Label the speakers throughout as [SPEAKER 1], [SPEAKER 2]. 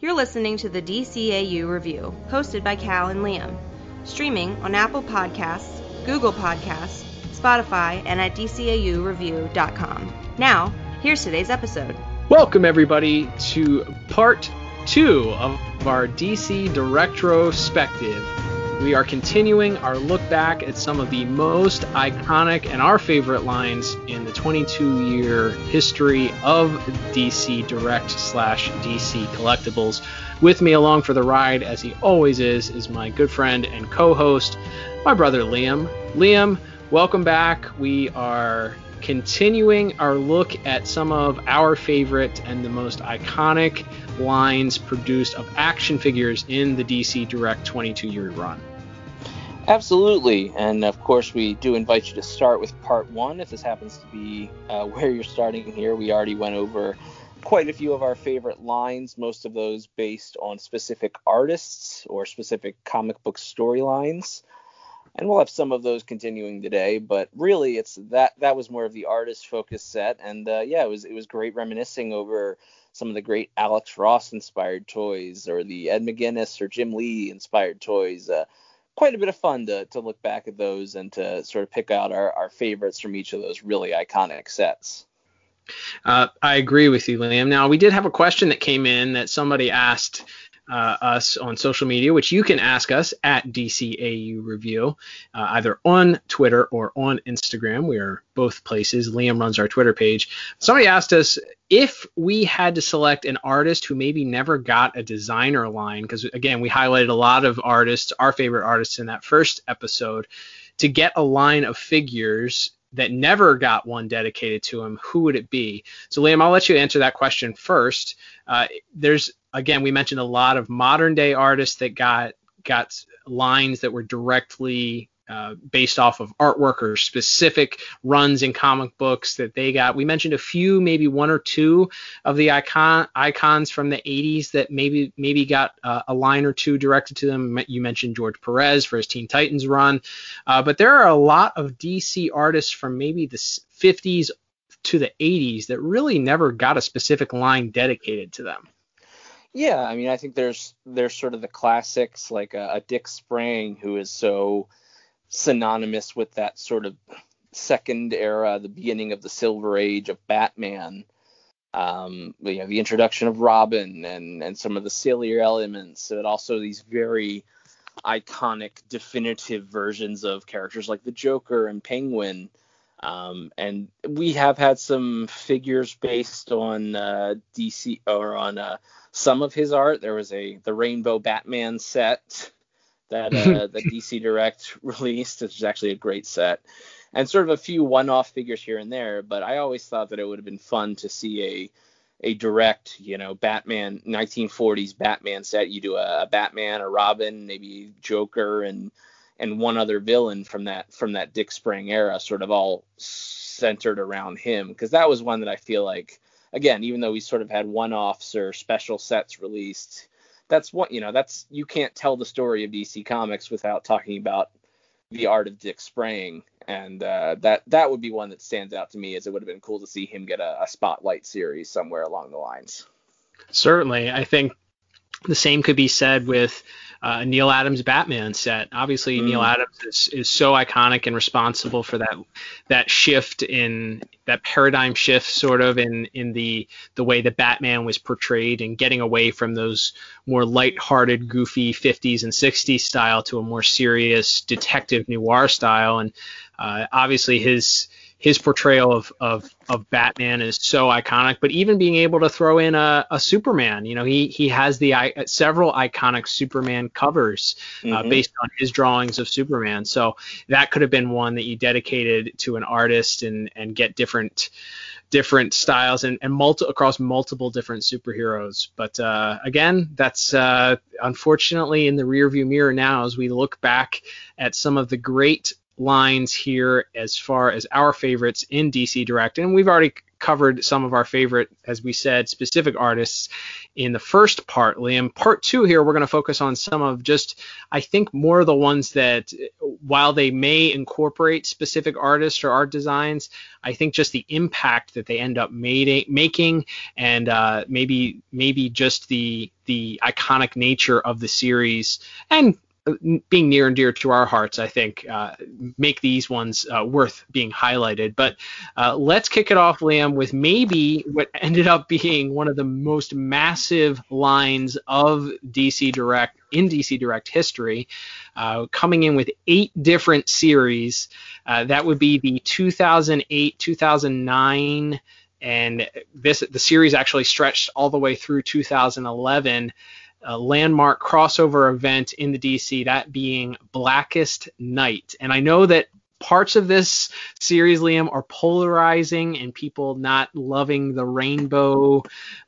[SPEAKER 1] You're listening to the DCAU Review, hosted by Cal and Liam. Streaming on Apple Podcasts, Google Podcasts, Spotify, and at DCAUReview.com. Now, here's today's episode.
[SPEAKER 2] Welcome, everybody, to part two of our DC Directrospective. We are continuing our look back at some of the most iconic and our favorite lines in the 22 year history of DC Direct slash DC Collectibles. With me along for the ride, as he always is, is my good friend and co host, my brother Liam. Liam, welcome back. We are continuing our look at some of our favorite and the most iconic lines produced of action figures in the DC Direct 22 year run.
[SPEAKER 3] Absolutely, and of course, we do invite you to start with part one if this happens to be uh, where you're starting here. We already went over quite a few of our favorite lines, most of those based on specific artists or specific comic book storylines. And we'll have some of those continuing today, but really, it's that that was more of the artist focused set, and uh, yeah, it was it was great reminiscing over some of the great Alex Ross inspired toys or the Ed McGuinness or Jim Lee inspired toys. Uh, quite a bit of fun to, to look back at those and to sort of pick out our, our favorites from each of those really iconic sets.
[SPEAKER 2] Uh, I agree with you, Liam. Now, we did have a question that came in that somebody asked uh, us on social media, which you can ask us at DCAU Review, uh, either on Twitter or on Instagram. We are both places. Liam runs our Twitter page. Somebody asked us if we had to select an artist who maybe never got a designer line, because again, we highlighted a lot of artists, our favorite artists in that first episode, to get a line of figures that never got one dedicated to him, who would it be? So, Liam, I'll let you answer that question first. Uh, there's again, we mentioned a lot of modern day artists that got got lines that were directly uh, based off of artwork or specific runs in comic books that they got. We mentioned a few, maybe one or two of the icon icons from the 80s that maybe maybe got uh, a line or two directed to them. You mentioned George Perez for his Teen Titans run, uh, but there are a lot of DC artists from maybe the 50s to the 80s that really never got a specific line dedicated to them.
[SPEAKER 3] Yeah, I mean, I think there's there's sort of the classics like a, a Dick Sprang who is so synonymous with that sort of second era, the beginning of the Silver Age of Batman. Um, you know, the introduction of Robin and and some of the sillier elements, but also these very iconic, definitive versions of characters like the Joker and Penguin. Um, and we have had some figures based on uh, DC or on uh, some of his art. There was a the Rainbow Batman set that uh, the DC Direct released, which is actually a great set, and sort of a few one-off figures here and there. But I always thought that it would have been fun to see a a direct, you know, Batman 1940s Batman set. You do a, a Batman, a Robin, maybe Joker, and and one other villain from that from that Dick Sprang era, sort of all centered around him, because that was one that I feel like again, even though we sort of had one-offs or special sets released, that's what you know. That's you can't tell the story of DC Comics without talking about the art of Dick Sprang, and uh, that that would be one that stands out to me as it would have been cool to see him get a, a spotlight series somewhere along the lines.
[SPEAKER 2] Certainly, I think the same could be said with uh, Neal Adams Batman set. Obviously, mm. Neal Adams is, is so iconic and responsible for that that shift in that paradigm shift, sort of in in the the way that Batman was portrayed and getting away from those more light-hearted, goofy 50s and 60s style to a more serious detective noir style. And uh, obviously, his his portrayal of, of, of Batman is so iconic, but even being able to throw in a, a Superman, you know, he, he has the several iconic Superman covers uh, mm-hmm. based on his drawings of Superman. So that could have been one that you dedicated to an artist and, and get different different styles and, and multi- across multiple different superheroes. But uh, again, that's uh, unfortunately in the rearview mirror now as we look back at some of the great lines here as far as our favorites in DC Direct. And we've already covered some of our favorite, as we said, specific artists in the first part, Liam. Part two here, we're going to focus on some of just, I think, more of the ones that, while they may incorporate specific artists or art designs, I think just the impact that they end up made, making, and uh, maybe maybe just the the iconic nature of the series, and being near and dear to our hearts, I think, uh, make these ones uh, worth being highlighted. But uh, let's kick it off, Liam, with maybe what ended up being one of the most massive lines of DC Direct in DC Direct history, uh, coming in with eight different series. Uh, that would be the 2008, 2009 and this the series actually stretched all the way through 2011 a landmark crossover event in the DC, that being Blackest Night. And I know that parts of this series, Liam, are polarizing and people not loving the rainbow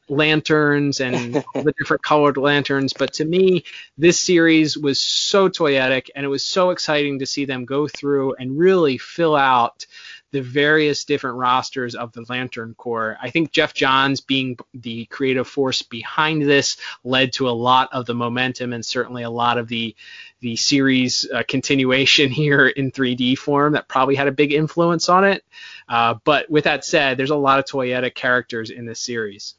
[SPEAKER 2] lanterns and the different colored lanterns. But to me, this series was so toyetic and it was so exciting to see them go through and really fill out the various different rosters of the Lantern Corps. I think Geoff Johns being the creative force behind this led to a lot of the momentum and certainly a lot of the the series uh, continuation here in 3D form that probably had a big influence on it. Uh, but with that said, there's a lot of toyetic characters in this series.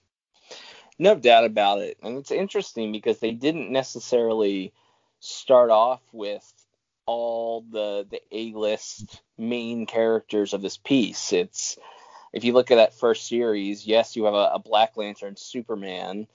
[SPEAKER 3] No doubt about it, and it's interesting because they didn't necessarily start off with all the the A-list main characters of this piece. It's if you look at that first series, yes, you have a, a Black Lantern, Superman,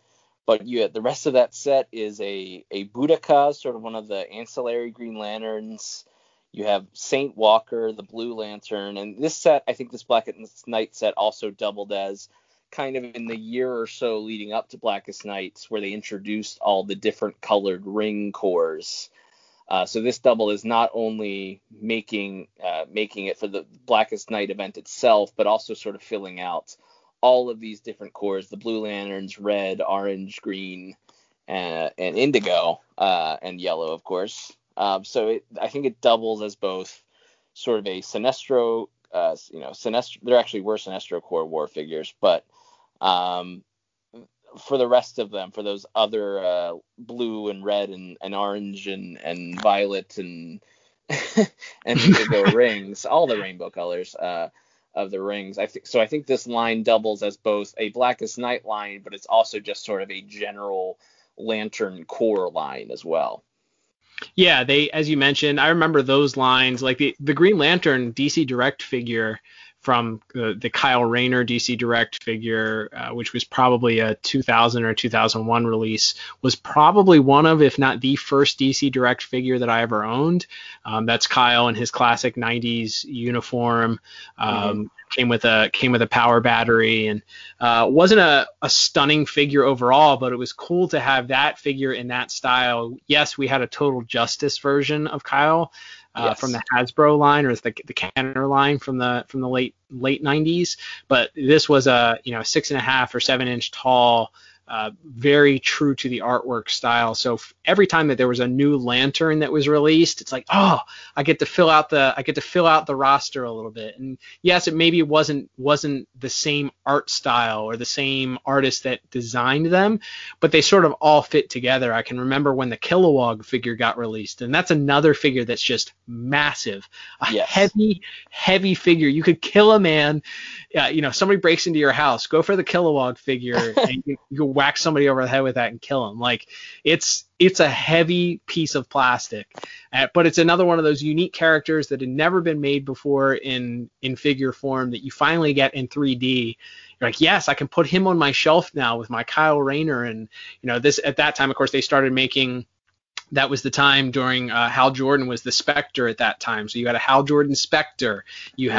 [SPEAKER 3] but you the rest of that set is a a Boodikka, sort of one of the ancillary Green Lanterns. You have Saint Walker, the Blue Lantern, and this set, I think this Blackest Night set also doubled as kind of in the year or so leading up to Blackest Nights, where they introduced all the different colored ring corps uh, so this double is not only making uh, making it for the Blackest Night event itself, but also sort of filling out all of these different Corps: the Blue Lanterns, red, orange, green, uh, and indigo, uh, and yellow, of course. Um, so it, I think it doubles as both sort of a Sinestro, uh, you know, Sinestro. There actually were Sinestro Corps war figures, but um, for the rest of them, for those other uh, blue and red and, and orange and, and violet and and indigo rings, all the rainbow colors uh, of the rings. I think so. I think this line doubles as both a Blackest Night line, but it's also just sort of a general Lantern Corps line as well.
[SPEAKER 2] Yeah, they as you mentioned, I remember those lines like the the Green Lantern DC Direct figure from the, the Kyle Rayner DC Direct figure, uh, which was probably a 2000 or 2001 release, was probably one of, if not the first DC Direct figure that I ever owned. Um, that's Kyle in his classic 90s uniform. Um, mm-hmm. Came with a came with a power battery and uh, wasn't a, a stunning figure overall, but it was cool to have that figure in that style. Yes, we had a Total Justice version of Kyle, uh, yes. from the Hasbro line or the the Kenner line from the from the late late 90s. But this was a you know six and a half or seven inch tall uh, very true to the artwork style. So f- every time that there was a new lantern that was released, it's like, oh, I get to fill out the I get to fill out the roster a little bit. And yes, it maybe wasn't wasn't the same art style or the same artist that designed them, but they sort of all fit together. I can remember when the Kilowog figure got released, and that's another figure that's just massive, a yes. heavy, heavy figure. You could kill a man. Uh, you know, somebody breaks into your house, go for the Kilowog figure, and you, you whack somebody over the head with that and kill them. Like it's it's a heavy piece of plastic, uh, but it's another one of those unique characters that had never been made before in in figure form that you finally get in 3D. You're like, yes, I can put him on my shelf now with my Kyle Rayner, and you know this at that time, of course, they started making that was the time during uh, Hal Jordan was the Spectre at that time. So you had a Hal Jordan Spectre. You mm-hmm.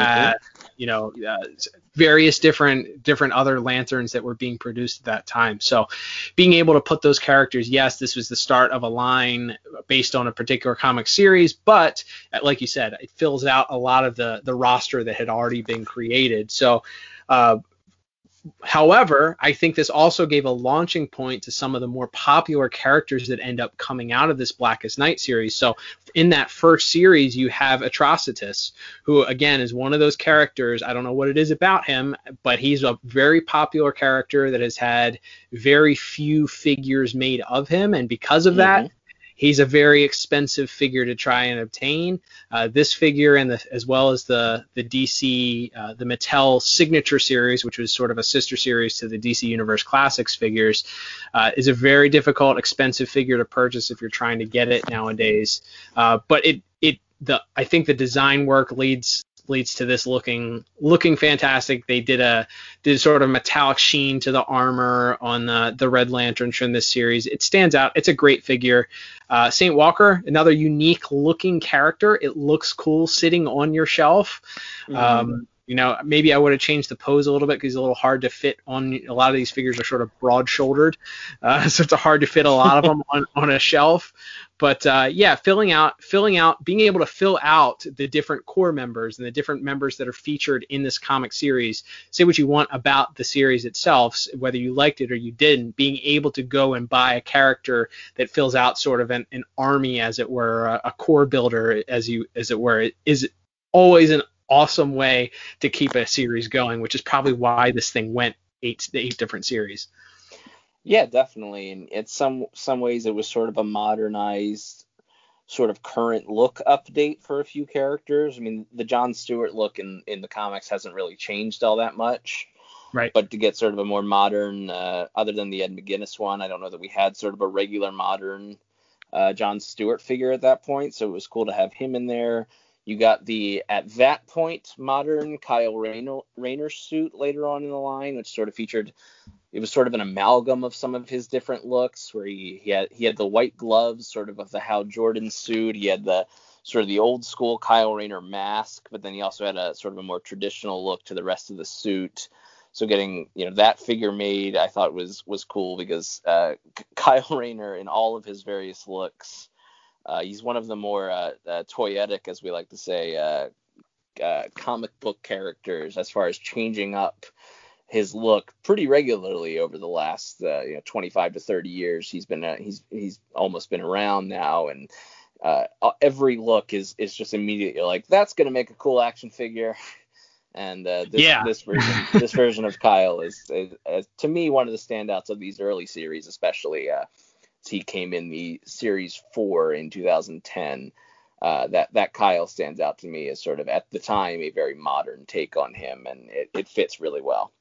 [SPEAKER 2] You know, uh, various different different other lanterns that were being produced at that time. So being able to put those characters, yes, this was the start of a line based on a particular comic series, but uh, like you said, it fills out a lot of the the roster that had already been created. So uh, however, I think this also gave a launching point to some of the more popular characters that end up coming out of this Blackest Night series. So in that first series, you have Atrocitus, who again is one of those characters. I don't know what it is about him, but he's a very popular character that has had very few figures made of him, and because of that, mm-hmm. He's a very expensive figure to try and obtain. Uh, this figure, and the, as well as the the DC, uh, the Mattel Signature series, which was sort of a sister series to the DC Universe Classics figures, uh, is a very difficult, expensive figure to purchase if you're trying to get it nowadays. Uh, but it it the I think the design work leads leads to this looking looking fantastic. They did a did sort of metallic sheen to the armor on the the Red Lantern from this series. It stands out. It's a great figure. Uh, Saint Walker, another unique looking character. It looks cool sitting on your shelf. Mm-hmm. Um, you know, maybe I would have changed the pose a little bit because it's a little hard to fit on. A lot of these figures are sort of broad-shouldered, uh, so it's hard to fit a lot of them on, on a shelf. But uh, yeah, filling out, filling out, being able to fill out the different Corps members and the different members that are featured in this comic series. Say what you want about the series itself, whether you liked it or you didn't. Being able to go and buy a character that fills out sort of an, an army, as it were, a, a Corps builder, as you as it were, is always an awesome way to keep a series going, which is probably why this thing went eight eight different series.
[SPEAKER 3] Yeah, definitely. And in some some ways, it was sort of a modernized, sort of current look update for a few characters. I mean, the John Stewart look in in the comics hasn't really changed all that much.
[SPEAKER 2] Right.
[SPEAKER 3] But to get sort of a more modern, uh, other than the Ed McGuinness one, I don't know that we had sort of a regular modern uh, John Stewart figure at that point. So it was cool to have him in there. You got the at that point modern Kyle Rayner, suit later on in the line, which sort of featured. It was sort of an amalgam of some of his different looks, where he, he had he had the white gloves, sort of of the Hal Jordan suit. He had the sort of the old school Kyle Rayner mask, but then he also had a sort of a more traditional look to the rest of the suit. So getting you know that figure made, I thought was was cool because uh, Kyle Rayner in all of his various looks uh, he's one of the more uh, uh, toyetic, as we like to say, uh, uh, comic book characters as far as changing up his look pretty regularly over the last uh, you know 25 to 30 years. He's been he's he's almost been around now, and every look is is just immediately like that's gonna make a cool action figure. And this,
[SPEAKER 2] yeah.
[SPEAKER 3] this version, this version of Kyle is, is, is, to me one of the standouts of these early series, especially he came in the series four in 2010. Uh, that that Kyle stands out to me as sort of at the time a very modern take on him, and it, it fits really well.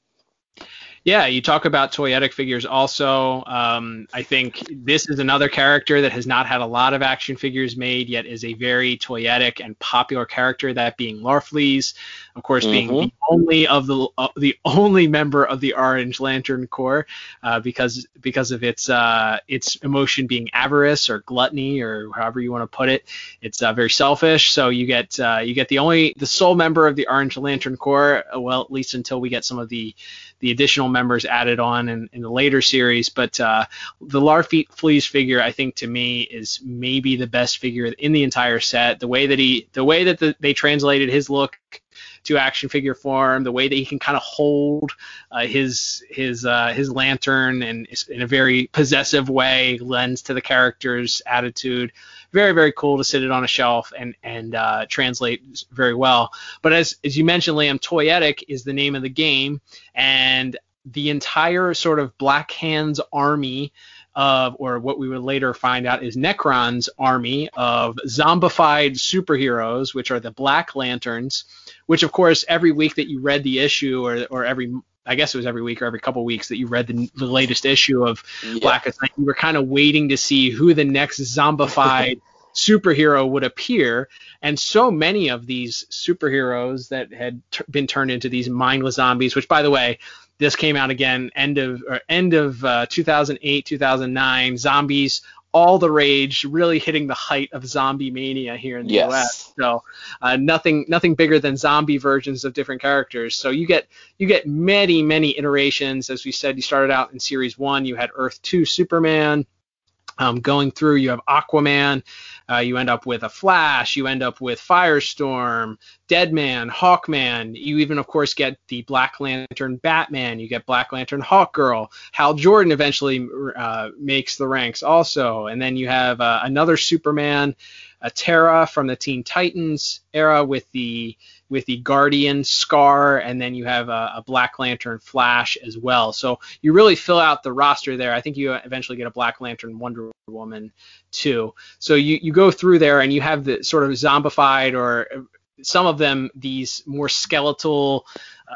[SPEAKER 2] Yeah, you talk about toyetic figures also. Um, I think this is another character that has not had a lot of action figures made, yet is a very toyetic and popular character. That being Larfleeze, of course, mm-hmm. being the only of the uh, the only member of the Orange Lantern Corps, uh, because because of its uh, its emotion being avarice or gluttony or however you want to put it. It's uh, very selfish. So you get uh, you get the only the sole member of the Orange Lantern Corps. Well, at least until we get some of the the additional members added on in, in the later series. But uh, the Larfleeze figure, I think to me, is maybe the best figure in the entire set. The way that he, the way that the, they translated his look to action figure form, the way that he can kind of hold uh, his his uh, his lantern and in a very possessive way lends to the character's attitude. Very very cool to sit it on a shelf and and uh, translate very well. But as as you mentioned, Liam, toyetic is the name of the game, and the entire sort of Black Hands army of, or what we would later find out is Nekron's army of zombified superheroes, which are the Black Lanterns, which of course every week that you read the issue or, or every I guess it was every week or every couple weeks that you read the, the latest issue of yeah. Blackest Night. You were kind of waiting to see who the next zombified superhero would appear. And so many of these superheroes that had t- been turned into these mindless zombies, which by the way, this came out again end of end of uh, 2008, 2009. Zombies all the rage, really hitting the height of zombie mania here in the yes. US. So uh, nothing nothing bigger than zombie versions of different characters. So you get you get many many iterations. As we said, you started out in series one, you had Earth Two Superman. um, going through, you have Aquaman, uh, you end up with a Flash, you end up with Firestorm, Deadman, Hawkman. You even, of course, get the Black Lantern Batman. You get Black Lantern Hawkgirl. Hal Jordan eventually uh, makes the ranks also, and then you have uh, another Superman, a Terra from the Teen Titans era with the with the Guardian Scar, and then you have a, a, Black Lantern Flash as well. So you really fill out the roster there. I think you eventually get a Black Lantern Wonder Woman too. So you, you go through there and you have the sort of zombified or some of them these more skeletal,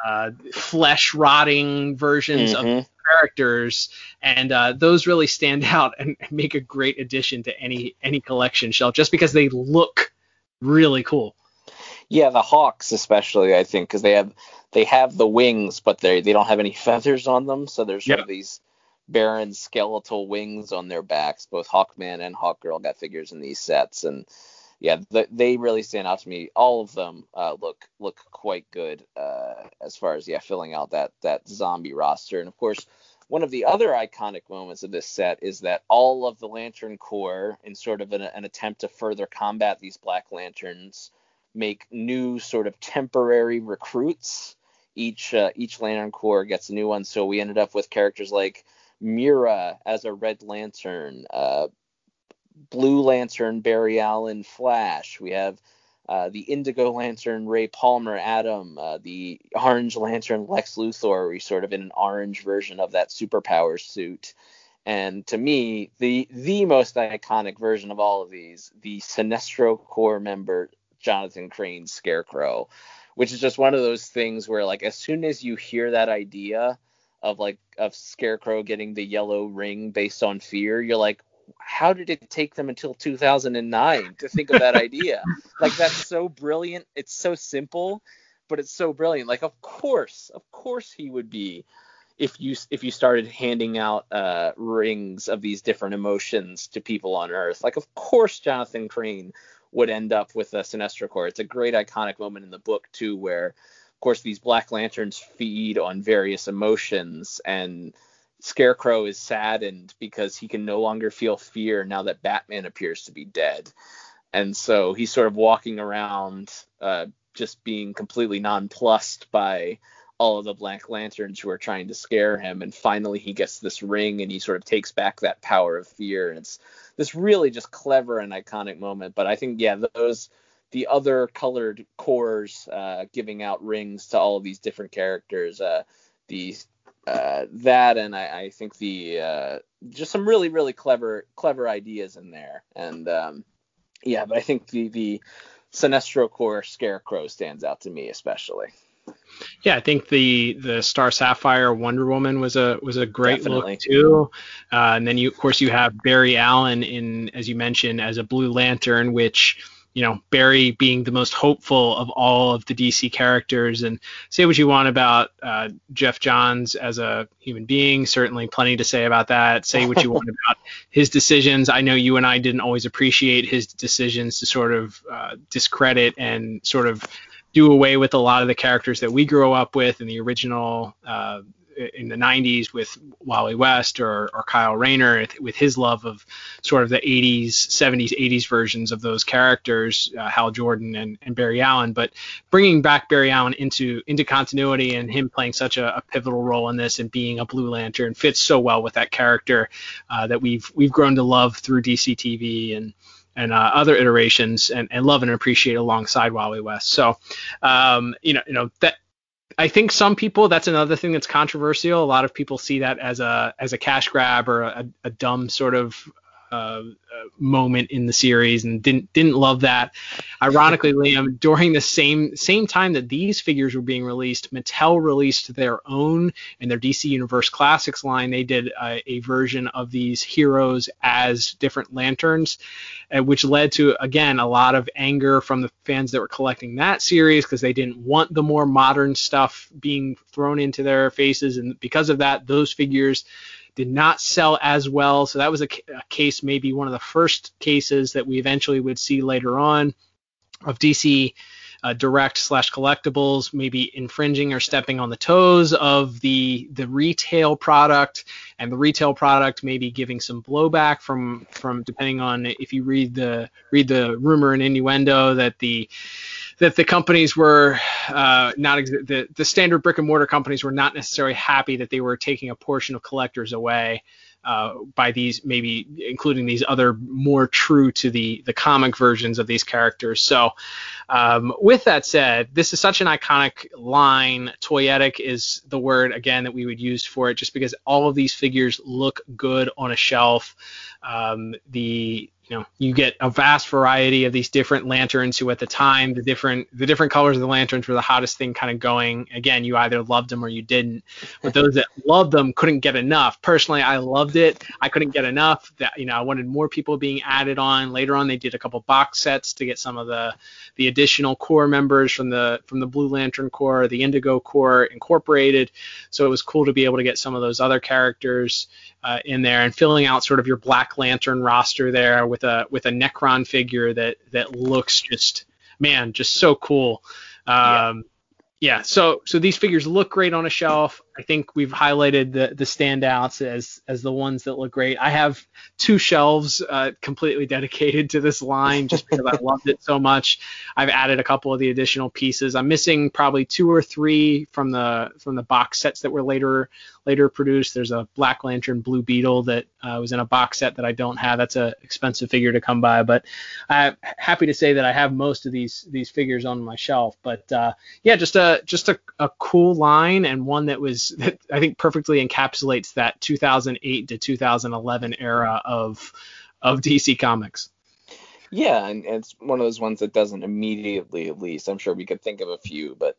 [SPEAKER 2] uh, flesh rotting versions mm-hmm. of characters, and uh, those really stand out and make a great addition to any any collection shelf just because they look really cool.
[SPEAKER 3] Yeah, the hawks especially, I think, because they have they have the wings, but they they don't have any feathers on them, so there's sort of these barren skeletal wings on their backs. Both Hawkman and Hawkgirl got figures in these sets, and yeah, the, they really stand out to me. All of them uh, look look quite good uh, as far as yeah filling out that that zombie roster, and of course. One of the other iconic moments of this set is that all of the Lantern Corps, in sort of an, an attempt to further combat these Black Lanterns, make new sort of temporary recruits. Each uh, each Lantern Corps gets a new one, so we ended up with characters like Mera as a Red Lantern, uh, Blue Lantern Barry Allen Flash. We have uh, the Indigo Lantern Ray Palmer Atom, uh, the Orange Lantern Lex Luthor, we sort of in an orange version of that superpower suit. And to me, the the most iconic version of all of these, the Sinestro Corps member Jonathan Crane's Scarecrow, which is just one of those things where like as soon as you hear that idea of like of Scarecrow getting the yellow ring based on fear, you're like, how did it take them until 2009 to think of that idea? like that's so brilliant. It's so simple, but it's so brilliant. Like of course, of course he would be if you if you started handing out uh, rings of these different emotions to people on Earth. Like of course Jonathan Crane would end up with a Sinestro Corps. It's a great iconic moment in the book too, where of course these Black Lanterns feed on various emotions, and Scarecrow is saddened because he can no longer feel fear now that Batman appears to be dead, and so he's sort of walking around uh, just being completely nonplussed by all of the Black Lanterns who are trying to scare him, and finally he gets this ring and he sort of takes back that power of fear, and it's this really just clever and iconic moment. But I think yeah, those the other colored Corps uh, giving out rings to all of these different characters, uh, the uh, that and I, I think the uh, just some really really clever clever ideas in there, and um, yeah, but I think the the Sinestro Corps Scarecrow stands out to me especially.
[SPEAKER 2] Yeah, I think the the Star Sapphire Wonder Woman was a was a great Definitely. look too. Uh, and then you of course you have Barry Allen in as you mentioned as a Blue Lantern, which you know Barry being the most hopeful of all of the DC characters. And say what you want about uh, Geoff Johns as a human being, certainly plenty to say about that. Say what you want about his decisions. I know you and I didn't always appreciate his decisions to sort of uh, discredit and sort of do away with a lot of the characters that we grew up with in the original uh, in the 90s with Wally West or, or Kyle Rayner with his love of sort of the 80s, 70s, 80s versions of those characters, uh, Hal Jordan and, and Barry Allen. But bringing back Barry Allen into into continuity and him playing such a, a pivotal role in this and being a Blue Lantern fits so well with that character uh, that we've we've grown to love through DC TV and and uh, other iterations and, and love and appreciate alongside Wally West. So, um, you know, you know that I think some people that's another thing that's controversial. A lot of people see that as a as a cash grab or a, a dumb sort of uh, moment in the series and didn't didn't love that. Ironically, Liam, during the same same time that these figures were being released, Mattel released their own in their DC Universe Classics line. They did a, a version of these heroes as different lanterns, uh, which led to again a lot of anger from the fans that were collecting that series because they didn't want the more modern stuff being thrown into their faces, and because of that, those figures did not sell as well. So that was a, a, case, maybe one of the first cases that we eventually would see later on of DC uh, direct slash collectibles, maybe infringing or stepping on the toes of the the retail product, and the retail product maybe giving some blowback from from depending on if you read the read the rumor and innuendo that the that the companies were uh, not ex- the the standard brick and mortar companies were not necessarily happy that they were taking a portion of collectors away uh, by these maybe including these other more true to the the comic versions of these characters. So um, with that said, this is such an iconic line. Toyetic is the word again that we would use for it, just because all of these figures look good on a shelf. Um, the you know you get a vast variety of these different lanterns who at the time the different the different colors of the lanterns were the hottest thing kind of going. Again you either loved them or you didn't. But those that loved them couldn't get enough. Personally i loved it. I couldn't get enough that you know i wanted more people being added on. Later on they did a couple box sets to get some of the the additional Corps members from the from the blue lantern corps the indigo corps incorporated. So it was cool to be able to get some of those other characters uh, in there and filling out sort of your black lantern roster there with with a with a Nekron figure that that looks just man just so cool. Um, yeah. yeah. So so these figures look great on a shelf. I think we've highlighted the the standouts as as the ones that look great. I have two shelves uh, completely dedicated to this line just because I loved it so much. I've added a couple of the additional pieces. I'm missing probably two or three from the from the box sets that were later later produced. There's a Black Lantern Blue Beetle that uh, was in a box set that I don't have. That's an expensive figure to come by, but I'm happy to say that I have most of these these figures on my shelf. But uh, yeah, just a just a, a cool line and one that was that I think perfectly encapsulates that 2008 to 2011 era of of DC Comics.
[SPEAKER 3] Yeah, and it's one of those ones that doesn't immediately, at least. I'm sure we could think of a few, but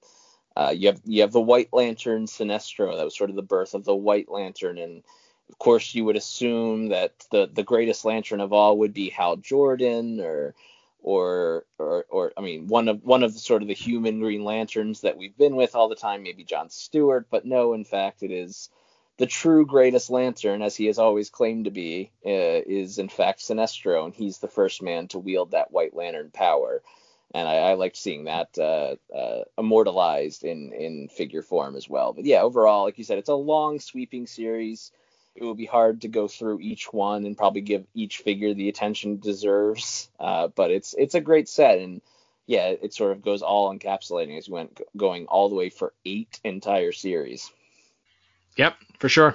[SPEAKER 3] uh, you have you have the White Lantern Sinestro. That was sort of the birth of the White Lantern, and of course you would assume that the the greatest Lantern of all would be Hal Jordan, or or or or I mean one of one of the sort of the human Green Lanterns that we've been with all the time, maybe John Stewart, but no, in fact it is the true greatest lantern, as he has always claimed to be, uh, is in fact Sinestro, and he's the first man to wield that White Lantern power. And I, I liked seeing that uh, uh, immortalized in in figure form as well. But yeah, overall, like you said, it's a long, sweeping series. It would be hard to go through each one and probably give each figure the attention it deserves. Uh, but it's it's a great set, and yeah, it sort of goes all encapsulating as we went going all the way for eight entire series.
[SPEAKER 2] Yep, for sure.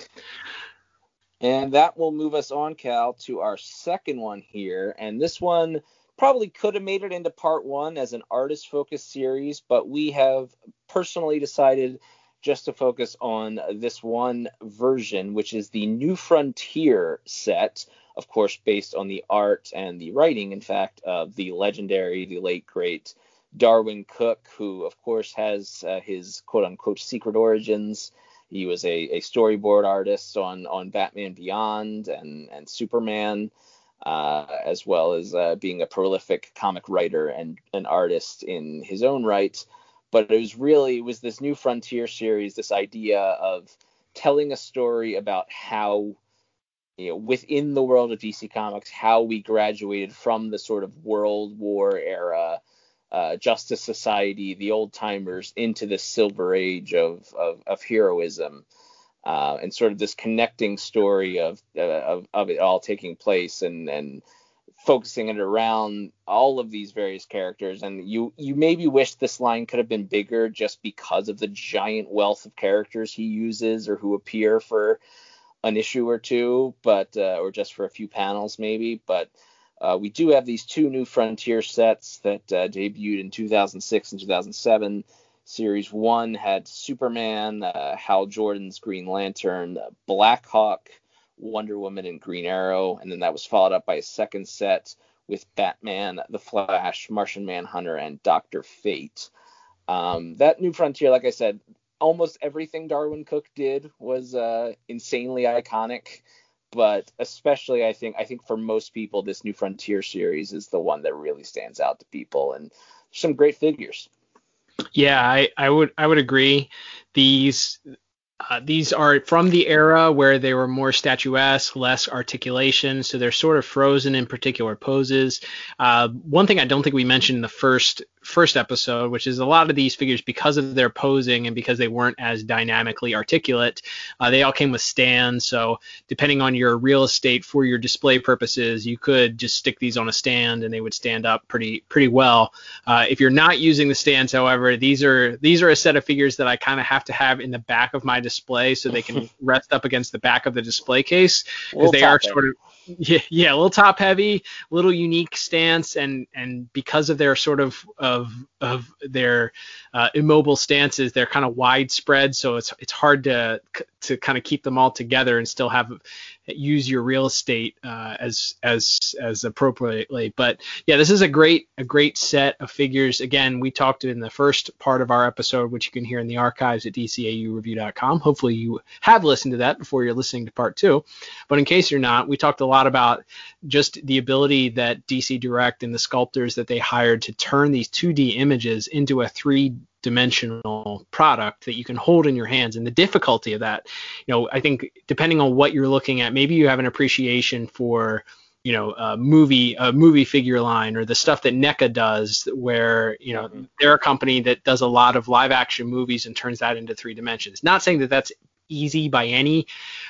[SPEAKER 3] And that will move us on, Cal, to our second one here. And this one probably could have made it into part one as an artist focused series, but we have personally decided just to focus on this one version, which is the New Frontier set, of course, based on the art and the writing, in fact, of the legendary, the late, great Darwyn Cooke, who, of course, has uh, his quote unquote secret origins he was a, a storyboard artist on on Batman Beyond and and Superman, uh, as well as uh, being a prolific comic writer and an artist in his own right. But it was really it was this new frontier series, this idea of telling a story about how you know within the world of DC Comics how we graduated from the sort of World War era uh, Justice Society, the old timers, into this silver age of of, of heroism, uh, and sort of this connecting story of, uh, of of it all taking place and and focusing it around all of these various characters. And you you maybe wish this line could have been bigger just because of the giant wealth of characters he uses or who appear for an issue or two, but uh, or just for a few panels maybe, but uh, we do have these two new Frontier sets that uh, debuted in 2006 and 2007. Series 1 had Superman, uh, Hal Jordan's Green Lantern, Blackhawk, Wonder Woman, and Green Arrow. And then that was followed up by a second set with Batman, The Flash, Martian Manhunter, and Dr. Fate. Um, that new Frontier, like I said, almost everything Darwyn Cooke did was uh, insanely iconic but especially I think I think for most people this New Frontier series is the one that really stands out to people and some great figures.
[SPEAKER 2] Yeah, I, I would I would agree. These uh, these are from the era where they were more statuesque, less articulation, so they're sort of frozen in particular poses. Uh, one thing I don't think we mentioned in the first first episode, which is a lot of these figures because of their posing and because they weren't as dynamically articulate, uh, they all came with stands. So depending on your real estate for your display purposes, you could just stick these on a stand and they would stand up pretty pretty well. Uh, if you're not using the stands, however, these are these are a set of figures that I kind of have to have in the back of my display so they can rest up against the back of the display case because they are sort of yeah, yeah, a little top heavy, a little unique stance, and and because of their sort of of of their uh, immobile stances, they're kind of widespread, so it's it's hard to to kind of keep them all together and still have use your real estate uh, as as as appropriately. But yeah, this is a great a great set of figures. Again, we talked in the first part of our episode, which you can hear in the archives at dcaureview.com. Hopefully, you have listened to that before you're listening to part two. But in case you're not, we talked a lot about just the ability that DC Direct and the sculptors that they hired to turn these 2D images into a 3 dimensional product that you can hold in your hands and the difficulty of that you know i think depending on what you're looking at maybe you have an appreciation for you know a movie a movie figure line or the stuff that NECA does where you know mm-hmm. they're a company that does a lot of live action movies and turns that into three dimensions not saying that that's easy by any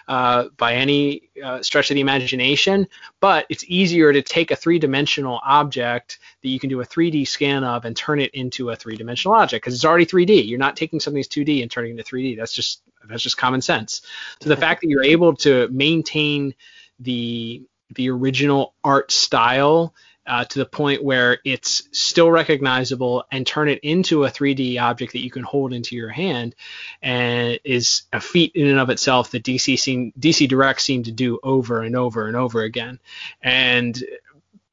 [SPEAKER 2] uh, by any uh, stretch of the imagination, but it's easier to take a three-dimensional object that you can do a 3D scan of and turn it into a three-dimensional object because it's already 3D. You're not taking something that's 2D and turning it into 3D. That's just that's just common sense. So the fact that you're able to maintain the the original art style uh, to the point where it's still recognizable and turn it into a 3D object that you can hold into your hand, and is a feat in and of itself that DC seem, DC Direct seemed to do over and over and over again. And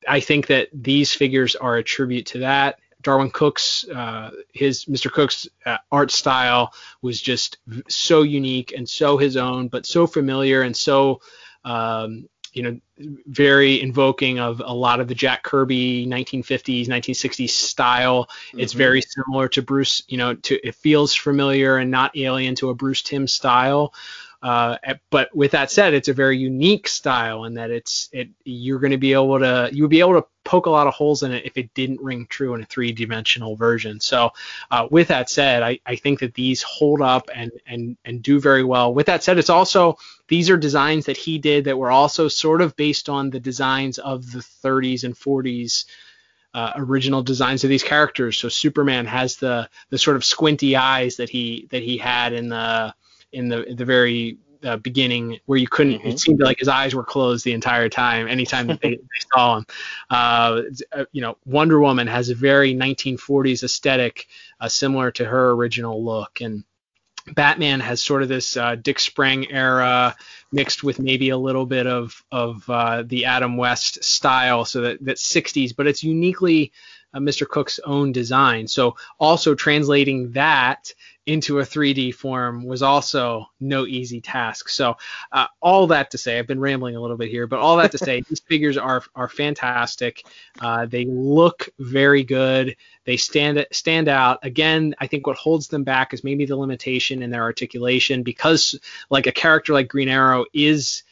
[SPEAKER 2] I think that these figures are a tribute to that. Darwyn Cooke's uh, his Mr. Cooke's uh, art style was just so unique and so his own, but so familiar and so um, you know, very invoking of a lot of the Jack Kirby 1950s, 1960s style. Mm-hmm. It's very similar to Bruce, you know, to it feels familiar and not alien to a Bruce Timm style. Uh, but with that said, it's a very unique style in that it's it you're going to be able to you would be able to poke a lot of holes in it if it didn't ring true in a three dimensional version. So uh, with that said, I, I think that these hold up and and and do very well. With that said, it's also these are designs that he did that were also sort of based on the designs of the 30s and 40s. Uh, original designs of these characters. So Superman has the the sort of squinty eyes that he that he had in the in the in the very uh, beginning where you couldn't mm-hmm. it seemed like his eyes were closed the entire time anytime that they, they saw him uh, uh, you know wonder woman has a very 1940s aesthetic uh, similar to her original look and batman has sort of this uh, dick sprang era mixed with maybe a little bit of of uh, the adam west style so that that 60s but it's uniquely Mr. Cooke's own design. So also translating that into a 3D form was also no easy task. So uh, all that to say, I've been rambling a little bit here, but all that to say, these figures are are fantastic. Uh, they look very good. They stand stand out. Again, I think what holds them back is maybe the limitation in their articulation because like a character like Green Arrow is.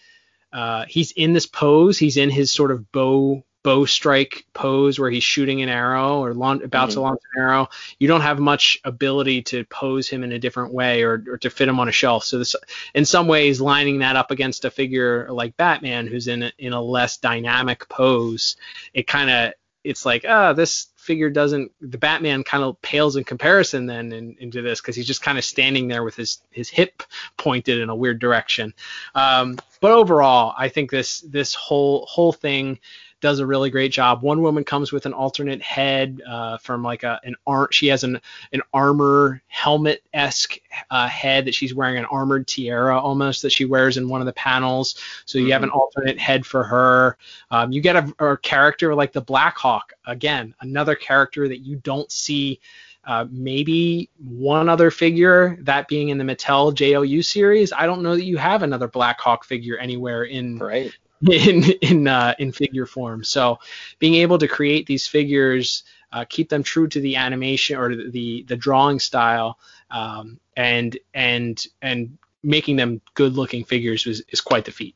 [SPEAKER 2] Uh, he's in this pose. He's in his sort of bow bow strike pose where he's shooting an arrow or launch, about mm-hmm. to launch an arrow, you don't have much ability to pose him in a different way or, or to fit him on a shelf. So this, in some ways, lining that up against a figure like Batman, who's in a, in a less dynamic pose, it kind of it's like, ah, oh, this figure doesn't. The Batman kind of pales in comparison then in, into this because he's just kind of standing there with his his hip pointed in a weird direction. Um, but overall, I think this this whole whole thing does a really great job. One woman comes with an alternate head uh, from like a an arm. she has an an armor helmet esque uh, head that she's wearing an armored tiara almost that she wears in one of the panels. So you mm-hmm. have an alternate head for her. Um, you get a, a character like the Blackhawk again, another character that you don't see. Uh, maybe one other figure, that being in the Mattel JLU series. I don't know that you have another Blackhawk figure anywhere in
[SPEAKER 3] right.
[SPEAKER 2] in in uh, in figure form. So being able to create these figures, uh, keep them true to the animation or the the drawing style, um, and and and making them good looking figures was is quite the feat.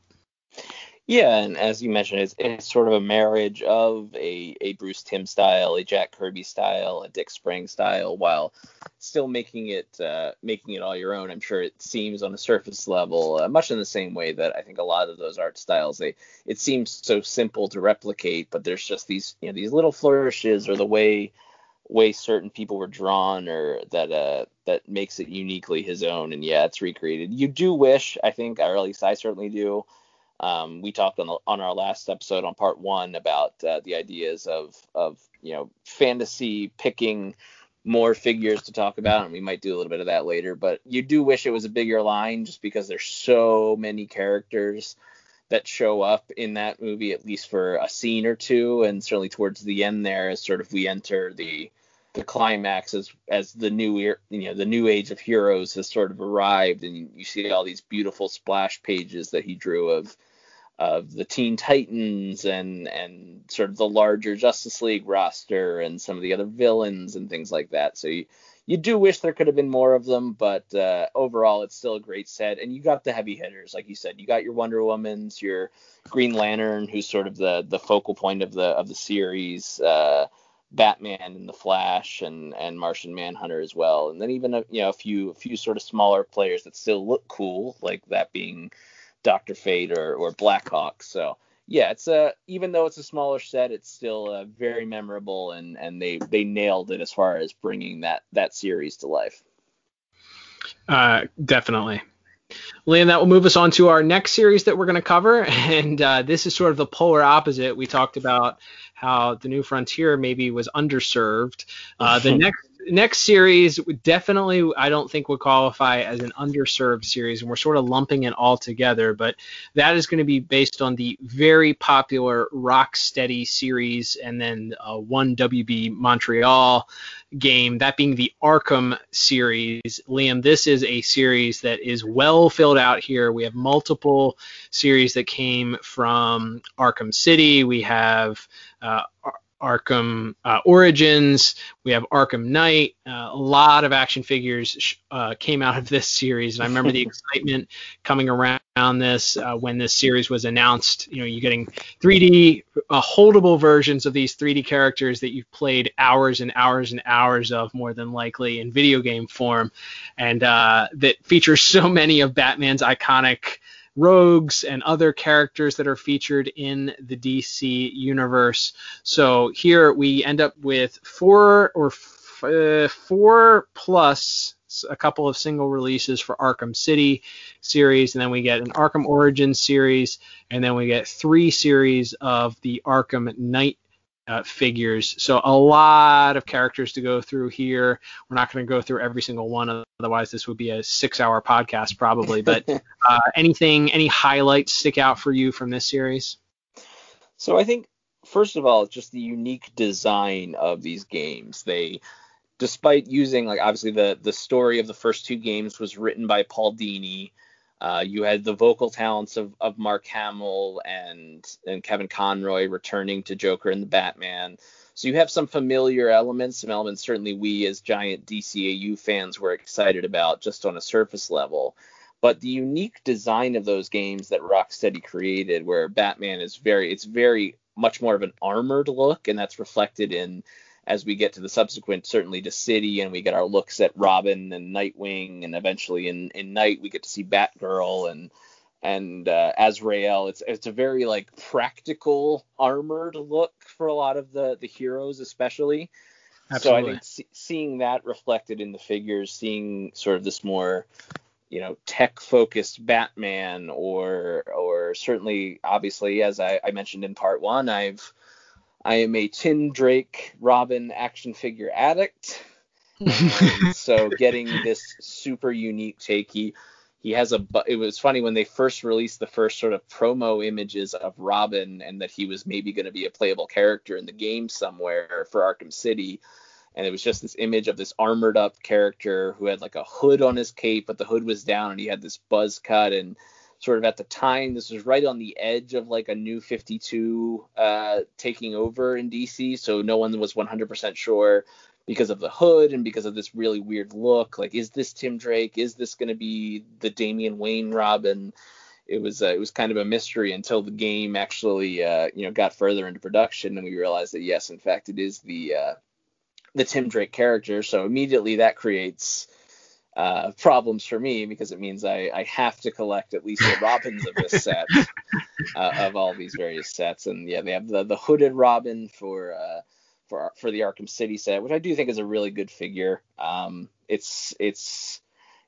[SPEAKER 3] Yeah, and as you mentioned, it's, it's sort of a marriage of a, a Bruce Timm style, a Jack Kirby style, a Dick Sprang style, while still making it uh, making it all your own. I'm sure it seems on a surface level, uh, much in the same way that I think a lot of those art styles they it seems so simple to replicate, but there's just these you know these little flourishes or the way way certain people were drawn or that uh that makes it uniquely his own. And yeah, it's recreated. You do wish, I think, or at least I certainly do um, we talked on the, on our last episode on part one about uh, the ideas of of you know fantasy picking more figures to talk about, and we might do a little bit of that later. But you do wish it was a bigger line, just because there's so many characters that show up in that movie, at least for a scene or two, and certainly towards the end there, as sort of we enter the the climax as as the new you know the new age of heroes has sort of arrived, and you, see all these beautiful splash pages that he drew of of the Teen Titans and and sort of the larger Justice League roster and some of the other villains and things like that. So you you do wish there could have been more of them, but uh, overall it's still a great set. And you got the heavy hitters, like you said. You got your Wonder Woman's, your Green Lantern, who's sort of the the focal point of the of the series. Uh, Batman and the Flash and and Martian Manhunter as well, and then even a you know a few a few sort of smaller players that still look cool, like that being Doctor Fate or or Blackhawk. So yeah, it's a even though it's a smaller set, it's still uh, very memorable and and they they nailed it as far as bringing that that series to life.
[SPEAKER 2] Uh, definitely. Liam, that will move us on to our next series that we're going to cover, and uh, this is sort of the polar opposite. We talked about how the New Frontier maybe was underserved. Uh, the next next series definitely I don't think would qualify as an underserved series, and we're sort of lumping it all together. But that is going to be based on the very popular Rocksteady series, and then uh, one WB Montreal game, that being the Arkham series. Liam, this is a series that is well filled out here. We have multiple series that came from Arkham City. We have uh, Arkham uh, Origins. We have Arkham Knight. Uh, a lot of action figures uh, came out of this series, and I remember the excitement coming around this uh, when this series was announced. You know, you're getting 3D uh, holdable versions of these 3D characters that you've played hours and hours and hours of, more than likely in video game form, and uh, that features so many of Batman's iconic rogues and other characters that are featured in the DC universe. So here we end up with four or f- uh, four plus a couple of single releases for Arkham City series, and then we get an Arkham Origins series, and then we get three series of the Arkham Knight uh, figures. So a lot of characters to go through here. We're not going to go through every single one, otherwise this would be a six-hour podcast probably. But uh, anything, any highlights stick out for you from this series?
[SPEAKER 3] So I think first of all, just the unique design of these games. They despite using like obviously the the story of the first two games was written by Paul Dini uh, you had the vocal talents of, of Mark Hamill and and Kevin Conroy returning to Joker and the Batman. So you have some familiar elements, some elements certainly we as giant DCAU fans were excited about just on a surface level. But the unique design of those games that Rocksteady created, where Batman is very, it's very much more of an armored look, and that's reflected in as we get to the subsequent, certainly to City, and we get our looks at Robin and Nightwing, and eventually in in Knight we get to see Batgirl and and uh, Azrael. It's it's a very like practical armored look for a lot of the the heroes, especially. Absolutely. So I think see, seeing that reflected in the figures, seeing sort of this more you know tech focused batman or or certainly obviously as I, I mentioned in part one i've I am a Tim Drake Robin action figure addict. Um, so getting this super unique take, he he has a. It was funny when they first released the first sort of promo images of Robin and that he was maybe going to be a playable character in the game somewhere for Arkham City. And it was just this image of this armored up character who had like a hood on his cape, but the hood was down and he had this buzz cut and sort of at the time this was right on the edge of like a new 52 uh, taking over in DC, so no one was 100% sure because of the hood and because of this really weird look. Like, is this Tim Drake? Is this going to be the Damian Wayne Robin? it was uh, it was kind of a mystery until the game actually uh, you know got further into production and we realized that yes, in fact, it is the uh, the Tim Drake character. So immediately that creates uh, problems for me because it means I, I have to collect at least the Robins of this set uh, of all these various sets. And yeah, they have the, the hooded Robin for uh, for for the Arkham City set, which I do think is a really good figure. Um, it's it's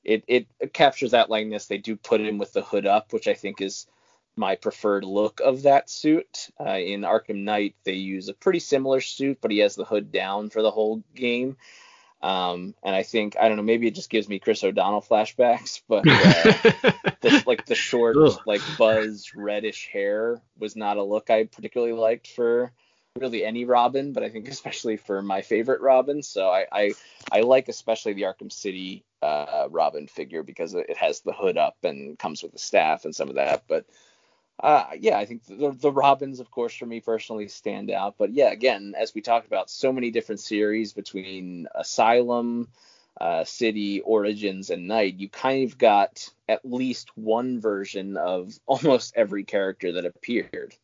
[SPEAKER 3] it, it captures that likeness. They do put him with the hood up, which I think is my preferred look of that suit. Uh, in Arkham Knight, they use a pretty similar suit, but he has the hood down for the whole game. Um, and I think I don't know, maybe it just gives me Chris O'Donnell flashbacks, but uh, the, like the short, Ugh. like buzz reddish hair was not a look I particularly liked for really any Robin, but I think especially for my favorite Robin. So I I, I like especially the Arkham City uh, Robin figure because it has the hood up and comes with the staff and some of that. But uh, yeah, I think the, the Robins, of course, for me personally stand out. But yeah, again, as we talked about, so many different series between Asylum, uh, City, Origins, and Knight, you kind of got at least one version of almost every character that appeared.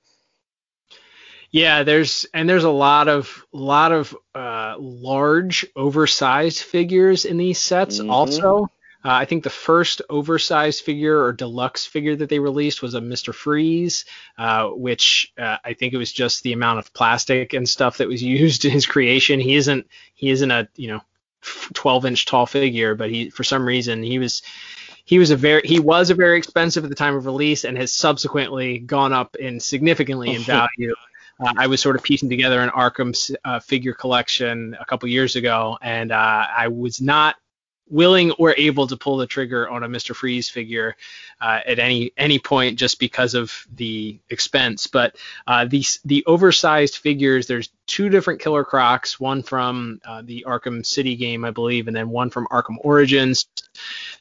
[SPEAKER 2] Yeah, there's and there's a lot of lot of uh, large, oversized figures in these sets. Mm-hmm. Also, uh, I think the first oversized figure or deluxe figure that they released was a Mr. Freeze, uh, which uh, I think it was just the amount of plastic and stuff that was used in his creation. He isn't he isn't a you know 12 inch tall figure, but he for some reason he was he was a very he was a very expensive at the time of release and has subsequently gone up in significantly in value. Uh, I was sort of piecing together an Arkham uh, figure collection a couple years ago, and uh, I was not willing or able to pull the trigger on a Mr. Freeze figure uh, at any any point just because of the expense. But uh, these the oversized figures, there's two different Killer Crocs, one from uh, the Arkham City game, I believe, and then one from Arkham Origins.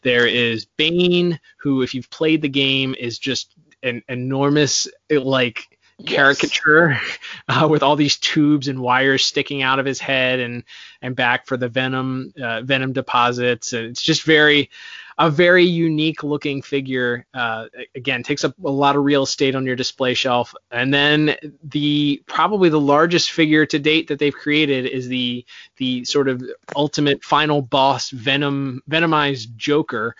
[SPEAKER 2] There is Bane, who, if you've played the game, is just an enormous like caricature uh, with all these tubes and wires sticking out of his head and and back for the venom uh, venom deposits. And it's just very a very unique looking figure. Uh, again takes up a lot of real estate on your display shelf. And then the probably the largest figure to date that they've created is the the sort of ultimate final boss venom venomized joker